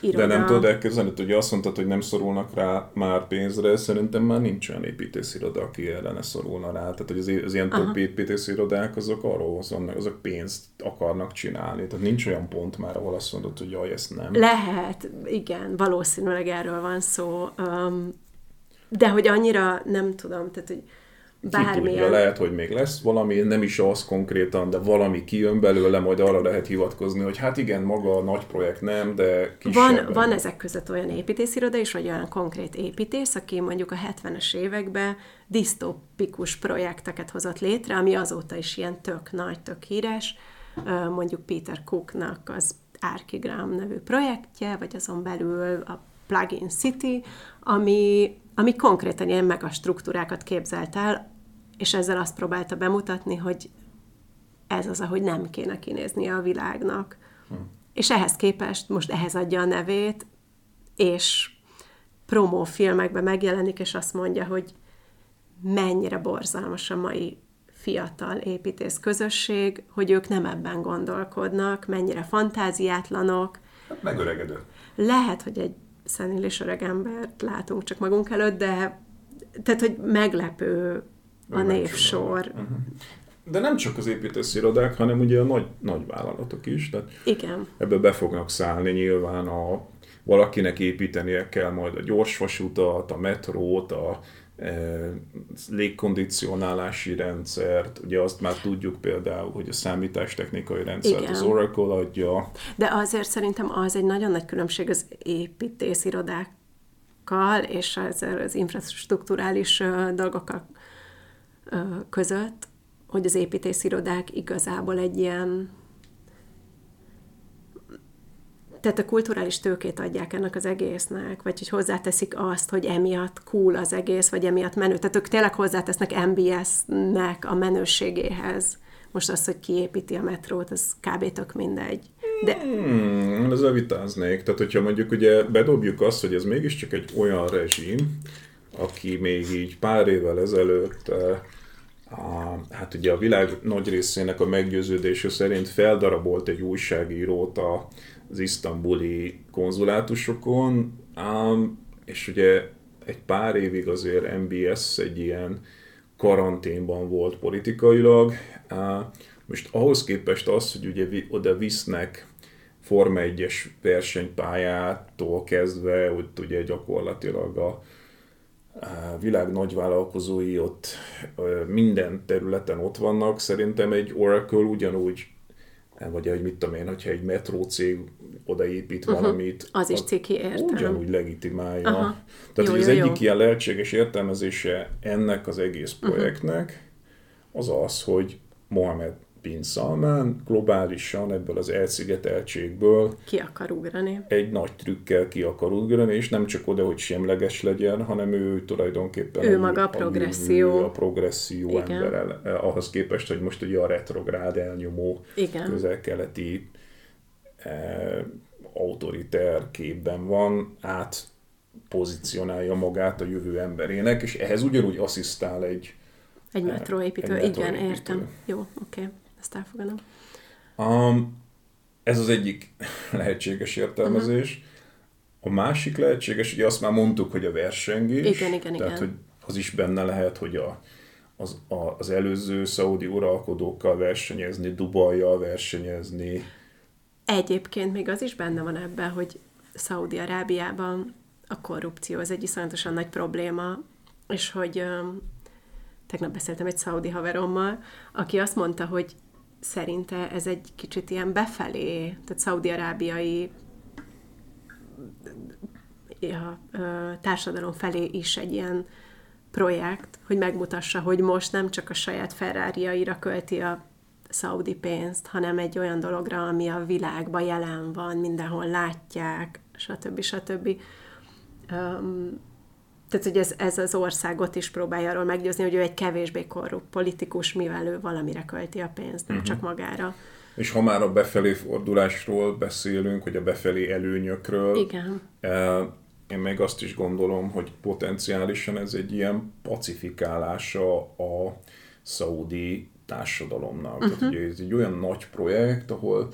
B: iroda. De nem tudod elképzelni, hogy azt mondtad, hogy nem szorulnak rá már pénzre, szerintem már nincs olyan építésziroda, aki ellene szorulna rá. Tehát, hogy az, az ilyen több építészirodák, azok arról vannak, azok pénzt akarnak csinálni. Tehát nincs olyan pont már, ahol azt mondod, hogy jaj, ezt nem.
C: Lehet, igen, valószínűleg erről van szó. Um, de hogy annyira nem tudom, tehát, hogy
B: bármilyen... Tudja, lehet, hogy még lesz valami, nem is az konkrétan, de valami kijön belőle, majd arra lehet hivatkozni, hogy hát igen, maga a nagy projekt nem, de
C: kisebb. Van, van ezek között olyan építésziroda is, vagy olyan konkrét építész, aki mondjuk a 70-es években disztópikus projekteket hozott létre, ami azóta is ilyen tök nagy, tök híres. Mondjuk Peter Cooknak az Archigram nevű projektje, vagy azon belül a Plugin City, ami, ami konkrétan ilyen megastruktúrákat képzelt el, és ezzel azt próbálta bemutatni, hogy ez az, ahogy nem kéne kinéznie a világnak. Hm. És ehhez képest most ehhez adja a nevét, és promófilmekben megjelenik, és azt mondja, hogy mennyire borzalmas a mai fiatal építész közösség, hogy ők nem ebben gondolkodnak, mennyire fantáziátlanok.
B: Hát megöregedő.
C: Lehet, hogy egy szenílis öreg embert látunk csak magunk előtt, de tehát, hogy meglepő a névsor. Uh-huh.
B: De nem csak az építészirodák, hanem ugye a nagy, nagy vállalatok is. Tehát
C: Igen.
B: Ebbe be fognak szállni nyilván a valakinek építenie kell majd a gyorsvasutat, a metrót, a e, légkondicionálási rendszert, ugye azt már tudjuk például, hogy a számítástechnikai rendszert Igen. az Oracle adja.
C: De azért szerintem az egy nagyon nagy különbség az építészirodákkal és az, az infrastruktúrális dolgokkal között, hogy az építészirodák igazából egy ilyen tehát a kulturális tőkét adják ennek az egésznek, vagy hogy hozzáteszik azt, hogy emiatt cool az egész, vagy emiatt menő. Tehát ők tényleg hozzátesznek MBS-nek a menőségéhez. Most az, hogy kiépíti a metrót, az kb. tök mindegy.
B: De... Hmm, ezzel vitáznék. Tehát, hogyha mondjuk ugye bedobjuk azt, hogy ez mégiscsak egy olyan rezsim, aki még így pár évvel ezelőtt a, hát ugye a világ nagy részének a meggyőződése szerint feldarabolt egy újságírót az isztambuli konzulátusokon, és ugye egy pár évig azért MBS egy ilyen karanténban volt politikailag. Most ahhoz képest az, hogy ugye oda visznek Forma 1-es versenypályától kezdve, hogy ugye gyakorlatilag a világ nagyvállalkozói ott minden területen ott vannak. Szerintem egy Oracle ugyanúgy vagy hogy mit tudom én, hogyha egy cég odaépít uh-huh. valamit,
C: az is ciki értem.
B: Ugyanúgy legitimálja. Aha. Tehát jó, hogy az jó, egyik jó. ilyen lehetséges értelmezése ennek az egész projektnek uh-huh. az az, hogy Mohamed bin Salman globálisan ebből az elszigeteltségből
C: ki akar ugrani.
B: Egy nagy trükkel ki akar ugrani, és nem csak oda, hogy semleges legyen, hanem ő tulajdonképpen
C: ő a, maga a progresszió.
B: A, a progresszió Igen. ember eh, ahhoz képest, hogy most ugye a retrográd elnyomó közel-keleti eh, autoriter képben van, át pozícionálja magát a jövő emberének, és ehhez ugyanúgy asszisztál egy
C: egy metróépítő, egy igen, értem. Jó, oké. Okay ezt elfogadom.
B: Um, ez az egyik lehetséges értelmezés. Uh-huh. A másik lehetséges, ugye azt már mondtuk, hogy a versengés.
C: Igen, igen,
B: tehát,
C: igen.
B: hogy az is benne lehet, hogy a, az, a, az előző szaudi uralkodókkal versenyezni, Dubajjal versenyezni.
C: Egyébként még az is benne van ebben, hogy Szaudi-Arábiában a korrupció az egy iszonyatosan nagy probléma, és hogy tegnap beszéltem egy szaudi haverommal, aki azt mondta, hogy szerinte ez egy kicsit ilyen befelé, tehát szaudi-arábiai ja, társadalom felé is egy ilyen projekt, hogy megmutassa, hogy most nem csak a saját ferrari költi a szaudi pénzt, hanem egy olyan dologra, ami a világban jelen van, mindenhol látják, stb. stb. Um, tehát, hogy ez, ez az országot is próbálja arról meggyőzni, hogy ő egy kevésbé korrupt politikus, mivel ő valamire költi a pénzt, nem uh-huh. csak magára.
B: És ha már a befelé fordulásról beszélünk, hogy a befelé előnyökről,
C: Igen.
B: Eh, én meg azt is gondolom, hogy potenciálisan ez egy ilyen pacifikálása a szaudi társadalomnak. Uh-huh. Tehát ugye ez egy olyan nagy projekt, ahol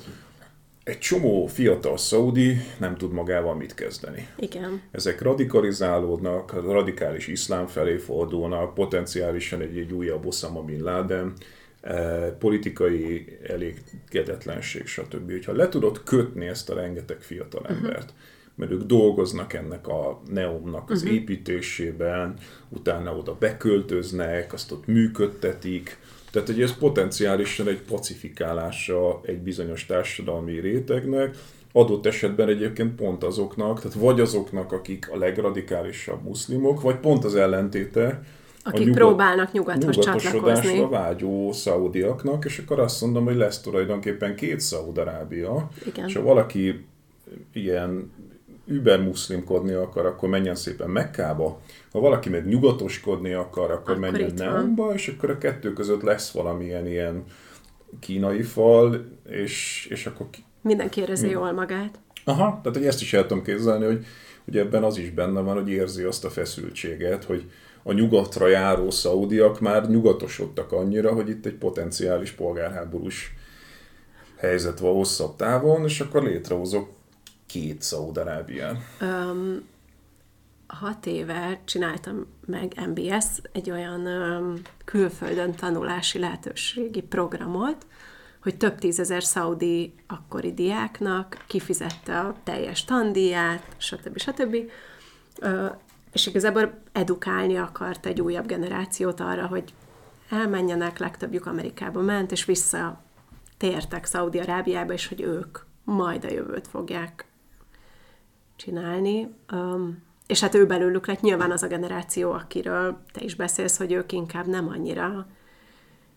B: egy csomó fiatal szaudi nem tud magával mit kezdeni.
C: Igen.
B: Ezek radikalizálódnak, radikális iszlám felé fordulnak, potenciálisan egy, egy újabb Osama Bin Laden, eh, politikai elégedetlenség, stb. Hogyha le tudod kötni ezt a rengeteg fiatal mhm. embert, uh-huh. mert ők dolgoznak ennek a neomnak az uh-huh. építésében, utána oda beköltöznek, azt ott működtetik, tehát hogy ez potenciálisan egy pacifikálása egy bizonyos társadalmi rétegnek, adott esetben egyébként pont azoknak, tehát vagy azoknak, akik a legradikálisabb muszlimok, vagy pont az ellentéte,
C: akik nyugat, próbálnak nyugathoz csatlakozni.
B: vágyó szaudiaknak, és akkor azt mondom, hogy lesz tulajdonképpen két Szaudarábia, és ha valaki ilyen über muszlimkodni akar, akkor menjen szépen Mekkába, ha valaki meg nyugatoskodni akar, akkor, akkor menjen Neumba, és akkor a kettő között lesz valamilyen ilyen kínai fal, és, és akkor...
C: Mindenki érezi mi? jól magát.
B: Aha, tehát hogy ezt is el tudom képzelni, hogy, hogy ebben az is benne van, hogy érzi azt a feszültséget, hogy a nyugatra járó szaudiak már nyugatosodtak annyira, hogy itt egy potenciális polgárháborús helyzet van hosszabb távon, és akkor létrehozok két Szaudarábiát.
C: Um, hat éve csináltam meg MBS egy olyan um, külföldön tanulási lehetőségi programot, hogy több tízezer szaudi akkori diáknak kifizette a teljes tandíját, stb. stb. Uh, és igazából edukálni akart egy újabb generációt arra, hogy elmenjenek, legtöbbjük Amerikába ment, és vissza tértek Szaudi-Arábiába, és hogy ők majd a jövőt fogják csinálni. Um, és hát ő belőlük lett nyilván az a generáció, akiről te is beszélsz, hogy ők inkább nem annyira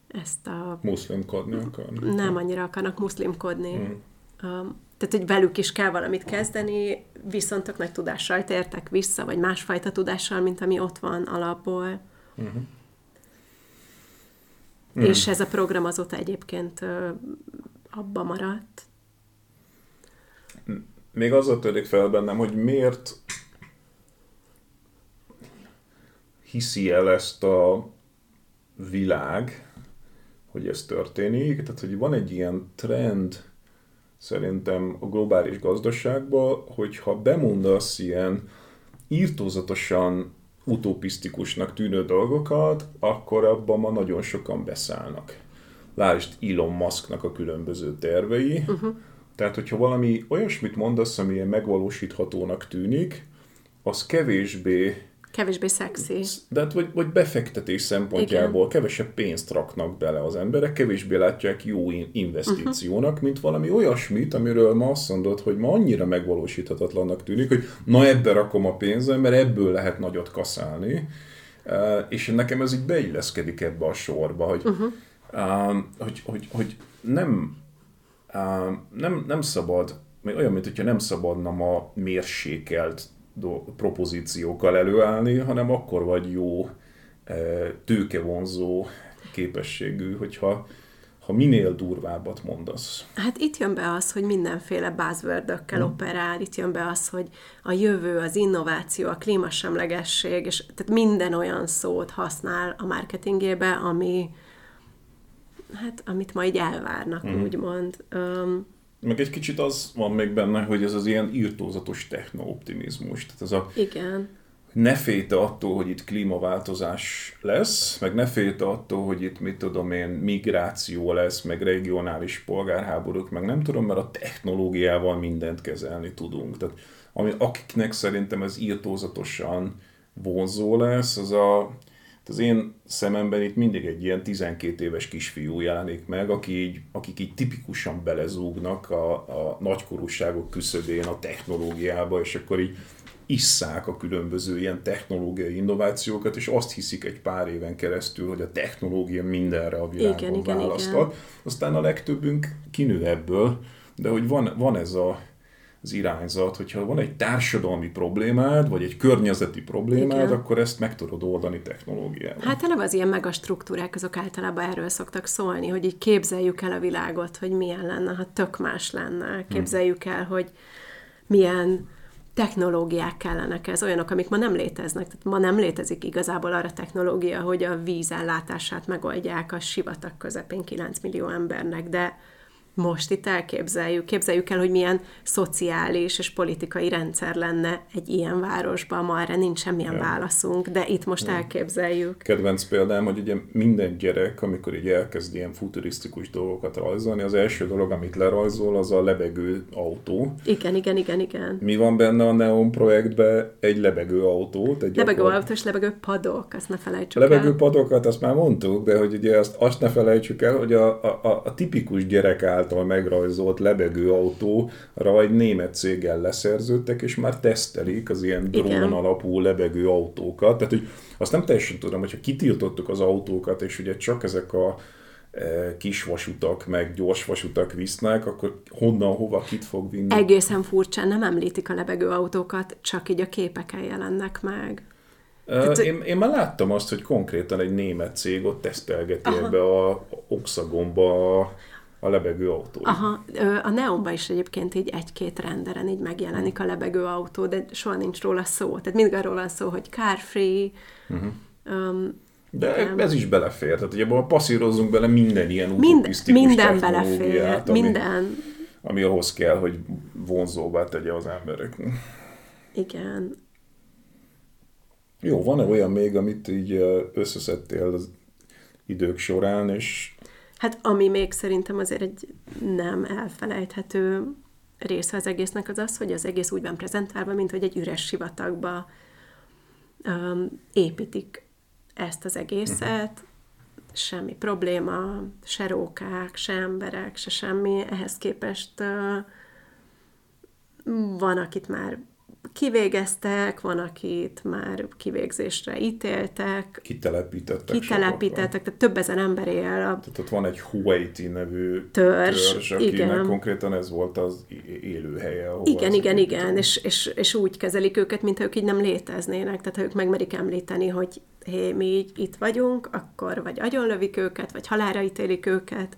C: ezt a...
B: Muszlimkodni akarnak.
C: Nem annyira akarnak muszlimkodni. Mm. Um, tehát, hogy velük is kell valamit kezdeni, viszont tök nagy tudással tértek vissza, vagy másfajta tudással, mint ami ott van alapból. Mm-hmm. Mm. És ez a program azóta egyébként abba maradt.
B: Még az a törik fel bennem, hogy miért hiszi el ezt a világ, hogy ez történik. Tehát, hogy van egy ilyen trend szerintem a globális gazdaságban, hogyha bemondasz ilyen írtózatosan utopisztikusnak tűnő dolgokat, akkor abban ma nagyon sokan beszállnak. Lásd Elon Musknak a különböző tervei. Uh-huh. Tehát, hogyha valami olyasmit mondasz, ami ilyen megvalósíthatónak tűnik, az kevésbé
C: Kevésbé szexi.
B: De hát, vagy, vagy befektetés szempontjából Igen. kevesebb pénzt raknak bele az emberek, kevésbé látják jó investíciónak, uh-huh. mint valami olyasmit, amiről ma azt mondod, hogy ma annyira megvalósíthatatlannak tűnik, hogy na ebbe rakom a pénzem, mert ebből lehet nagyot kaszálni. Uh, és nekem ez így beilleszkedik ebbe a sorba, hogy, uh-huh. uh, hogy, hogy, hogy nem, nem, nem szabad, olyan, mint hogyha nem szabadna ma mérsékelt propozíciókkal előállni, hanem akkor vagy jó e, tőkevonzó képességű, hogyha ha minél durvábbat mondasz.
C: Hát itt jön be az, hogy mindenféle buzzword hmm. operál, itt jön be az, hogy a jövő, az innováció, a klímasemlegesség, és tehát minden olyan szót használ a marketingébe, ami hát, amit majd elvárnak, hmm. úgymond. Um,
B: meg egy kicsit az van még benne, hogy ez az ilyen írtózatos technooptimizmus. Tehát ez a,
C: Igen.
B: Ne félte attól, hogy itt klímaváltozás lesz, meg ne félte attól, hogy itt mit tudom én, migráció lesz, meg regionális polgárháborúk, meg nem tudom, mert a technológiával mindent kezelni tudunk. Tehát ami, akiknek szerintem ez írtózatosan vonzó lesz, az a az én szememben itt mindig egy ilyen 12 éves kisfiú jelenik meg, aki így, akik így tipikusan belezúgnak a, a nagykorúságok küszöbén a technológiába, és akkor így isszák a különböző ilyen technológiai innovációkat, és azt hiszik egy pár éven keresztül, hogy a technológia mindenre a világon igen, választhat. Igen, igen. Aztán a legtöbbünk kinő ebből, de hogy van, van ez a az irányzat, hogyha van egy társadalmi problémád, vagy egy környezeti problémád, Igen. akkor ezt meg tudod oldani technológiával.
C: Hát eleve az ilyen megastruktúrák, azok általában erről szoktak szólni, hogy így képzeljük el a világot, hogy milyen lenne, ha tök más lenne. Képzeljük el, hogy milyen technológiák kellenek ez, olyanok, amik ma nem léteznek. Tehát ma nem létezik igazából arra technológia, hogy a vízellátását megoldják a sivatag közepén 9 millió embernek, de most itt elképzeljük. Képzeljük el, hogy milyen szociális és politikai rendszer lenne egy ilyen városban. Ma erre nincs semmilyen ja. válaszunk, de itt most ja. elképzeljük.
B: Kedvenc példám, hogy ugye minden gyerek, amikor így elkezd ilyen futurisztikus dolgokat rajzolni, az első dolog, amit lerajzol, az a lebegő autó.
C: Igen, igen, igen, igen.
B: Mi van benne a Neon projektben? Egy lebegő autó.
C: Egy lebegő autó és lebegő padok, azt ne felejtsük
B: lebegő el. padokat, azt már mondtuk, de hogy ugye azt, azt ne felejtsük el, hogy a, a, a, a tipikus gyerek áll által megrajzolt lebegő autóra egy német céggel leszerződtek, és már tesztelik az ilyen drón Igen. alapú lebegő autókat. Tehát, hogy azt nem teljesen tudom, hogyha kitiltottuk az autókat, és ugye csak ezek a e, kis vasutak, meg gyors vasutak visznek, akkor honnan, hova, kit fog vinni?
C: Egészen furcsán nem említik a lebegő autókat, csak így a képeken jelennek meg.
B: Tehát, én, én már láttam azt, hogy konkrétan egy német cég ott tesztelgeti aha. ebbe a Oxagonba a a lebegő autó.
C: Aha, a Neonban is egyébként így egy-két renderen így megjelenik a lebegő autó, de soha nincs róla szó. Tehát mindig arról van szó, hogy car free, uh-huh. um,
B: de nem. ez is belefér. Tehát ugye passzírozzunk bele minden ilyen Mind, Minden belefér, ami, minden. Ami ahhoz kell, hogy vonzóvá tegye az emberek.
C: Igen.
B: Jó, van-e olyan még, amit így összeszedtél az idők során, és
C: Hát ami még szerintem azért egy nem elfelejthető része az egésznek az az, hogy az egész úgy van prezentálva, mint hogy egy üres sivatagba um, építik ezt az egészet, uh-huh. semmi probléma, se rókák, se emberek, se semmi. Ehhez képest uh, van, akit már kivégeztek, van, akit már kivégzésre ítéltek.
B: Kitelepítettek.
C: Kitelepítettek, tehát több ezer ember él. A...
B: Tehát ott van egy Huaiti nevű törzs, törzs akinek igen. konkrétan ez volt az élőhelye.
C: Igen, igen, igen, és, és, és úgy kezelik őket, mint ők így nem léteznének. Tehát ha ők megmerik említeni, hogy hé, mi így itt vagyunk, akkor vagy agyonlövik őket, vagy halára ítélik őket.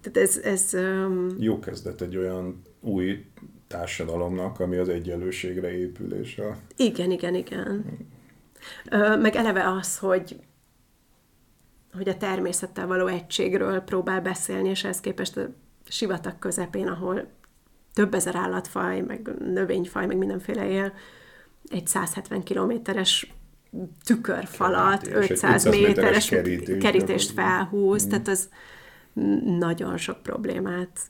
C: Tehát ez... ez um...
B: Jó kezdet egy olyan új társadalomnak, ami az egyenlőségre épül. És a...
C: Igen, igen, igen. Ö, meg eleve az, hogy hogy a természettel való egységről próbál beszélni, és ehhez képest a sivatag közepén, ahol több ezer állatfaj, meg növényfaj, meg mindenféle él, egy 170 kilométeres tükörfalat, Kerítés, 500 méteres kerítés, kerítést felhúz, mm. tehát az nagyon sok problémát.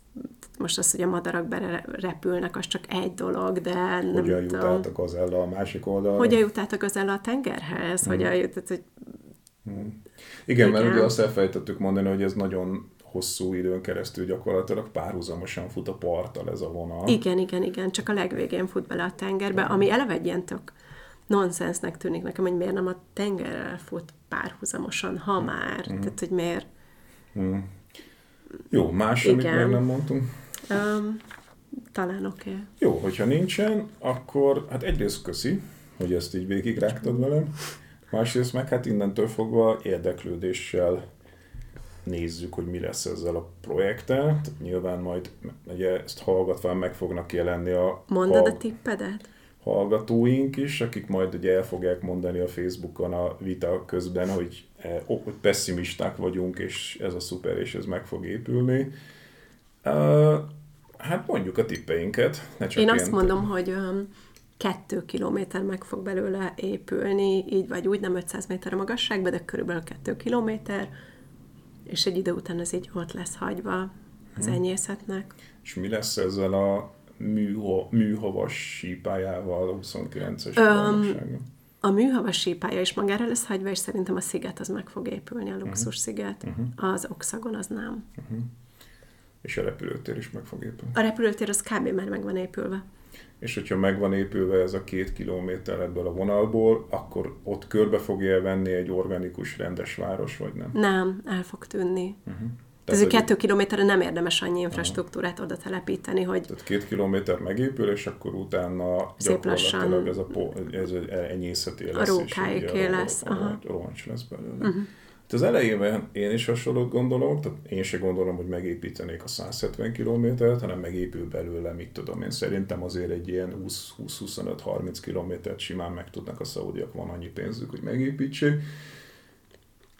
C: Most az, hogy a madarak berepülnek, az csak egy dolog, de nem
B: Hogyan jut át a gazella a másik oldalra?
C: Hogyan jut át a gazella a tengerhez? Mm. Hogyan jut, tehát, hogy...
B: Mm. Igen, Igen, mert ugye azt elfejtettük mondani, hogy ez nagyon hosszú időn keresztül gyakorlatilag párhuzamosan fut a parttal ez a vonal.
C: Igen, igen, igen, csak a legvégén fut bele a tengerbe, ami eleve egy ilyen tök nonsensnek tűnik nekem, hogy miért nem a tengerrel fut párhuzamosan, ha már. Mm. Tehát, hogy miért...
B: Mm. Jó, más, Igen. amit még nem mondtunk?
C: Um, talán oké. Okay.
B: Jó, hogyha nincsen, akkor hát egyrészt köszi, hogy ezt így végig rágtad velem. Másrészt meg hát innentől fogva érdeklődéssel nézzük, hogy mi lesz ezzel a projekttel. Nyilván majd ugye ezt hallgatva meg fognak jelenni a...
C: Mondod hall... a tippedet?
B: hallgatóink is, akik majd ugye el fogják mondani a Facebookon a vita közben, hogy pessimisták vagyunk, és ez a szuper, és ez meg fog épülni. Hát mondjuk a tippeinket.
C: Ne csak Én azt mondom, hogy um, kettő kilométer meg fog belőle épülni, így vagy úgy, nem 500 méter a magasságban, de körülbelül kettő kilométer, és egy idő után ez így ott lesz hagyva az hmm. enyészetnek.
B: És mi lesz ezzel a műho, műhavas sípájával a 29-es um,
C: A műhavas sípája is magára lesz hagyva, és szerintem a sziget az meg fog épülni, a mhm. luxus sziget. Uh-huh. Az oxagon az nem. Uh-huh.
B: És a repülőtér is meg fog épülni.
C: A repülőtér az kb. már meg van épülve.
B: És hogyha meg van épülve ez a két kilométer ebből a vonalból, akkor ott körbe fogja venni egy organikus, rendes város, vagy nem?
C: Nem, el fog tűnni. Uh-huh. Tehát, Ez kettő kilométerre nem érdemes annyi infrastruktúrát oda telepíteni, hogy...
B: Tehát két kilométer megépül, és akkor utána Szép lassan ez a, ez a enyészeti
C: lesz. A rókáiké lesz. A,
B: a roncs lesz belőle. Uh-huh. az elejében én is hasonlót gondolok, tehát én se gondolom, hogy megépítenék a 170 kilométert, hanem megépül belőle, mit tudom én. Szerintem azért egy ilyen 20-25-30 kilométert simán meg tudnak a szaudiak, van annyi pénzük, hogy megépítsék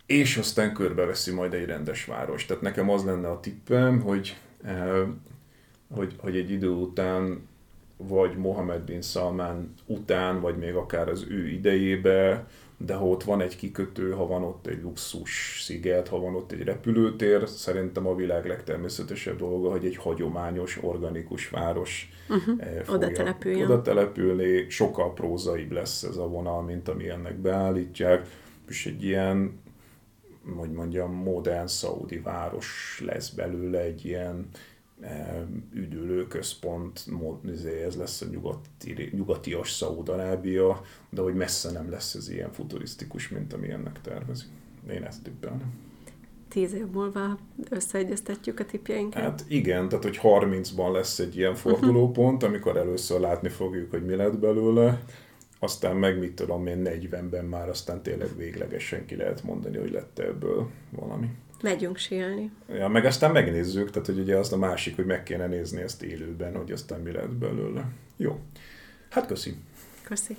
B: és aztán körbeveszi majd egy rendes város. Tehát nekem az lenne a tippem, hogy, eh, hogy, hogy egy idő után vagy Mohamed bin Salman után, vagy még akár az ő idejébe, de ha ott van egy kikötő, ha van ott egy luxus sziget, ha van ott egy repülőtér, szerintem a világ legtermészetesebb dolga, hogy egy hagyományos, organikus város
C: uh-huh. oda, települjön.
B: oda települni, sokkal prózaibb lesz ez a vonal, mint ami ennek beállítják, és egy ilyen hogy mondjam, modern szaudi város lesz belőle egy ilyen e, üdülőközpont, izé, ez lesz a nyugati, nyugatias Szaúd-Arábia, de hogy messze nem lesz ez ilyen futurisztikus, mint ami ennek tervezik. Én ezt tippelnem.
C: Tíz év múlva összeegyeztetjük a tippjeinket?
B: Hát igen, tehát hogy 30-ban lesz egy ilyen fordulópont, amikor először látni fogjuk, hogy mi lett belőle, aztán meg mit tudom én 40-ben már aztán tényleg véglegesen ki lehet mondani, hogy lett ebből valami.
C: Megyünk síelni.
B: Ja, meg aztán megnézzük, tehát hogy ugye az a másik, hogy meg kéne nézni ezt élőben, hogy aztán mi lett belőle. Jó. Hát köszi.
C: Köszi.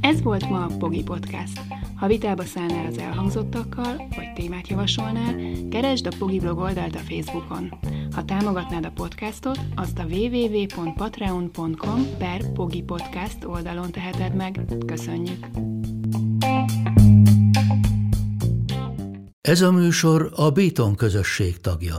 A: Ez volt ma a Pogi Podcast. Ha vitába szállnál az elhangzottakkal, vagy témát javasolnál, keresd a Pogi blog oldalt a Facebookon. Ha támogatnád a podcastot, azt a www.patreon.com per Pogi Podcast oldalon teheted meg. Köszönjük!
E: Ez a műsor a Béton közösség tagja.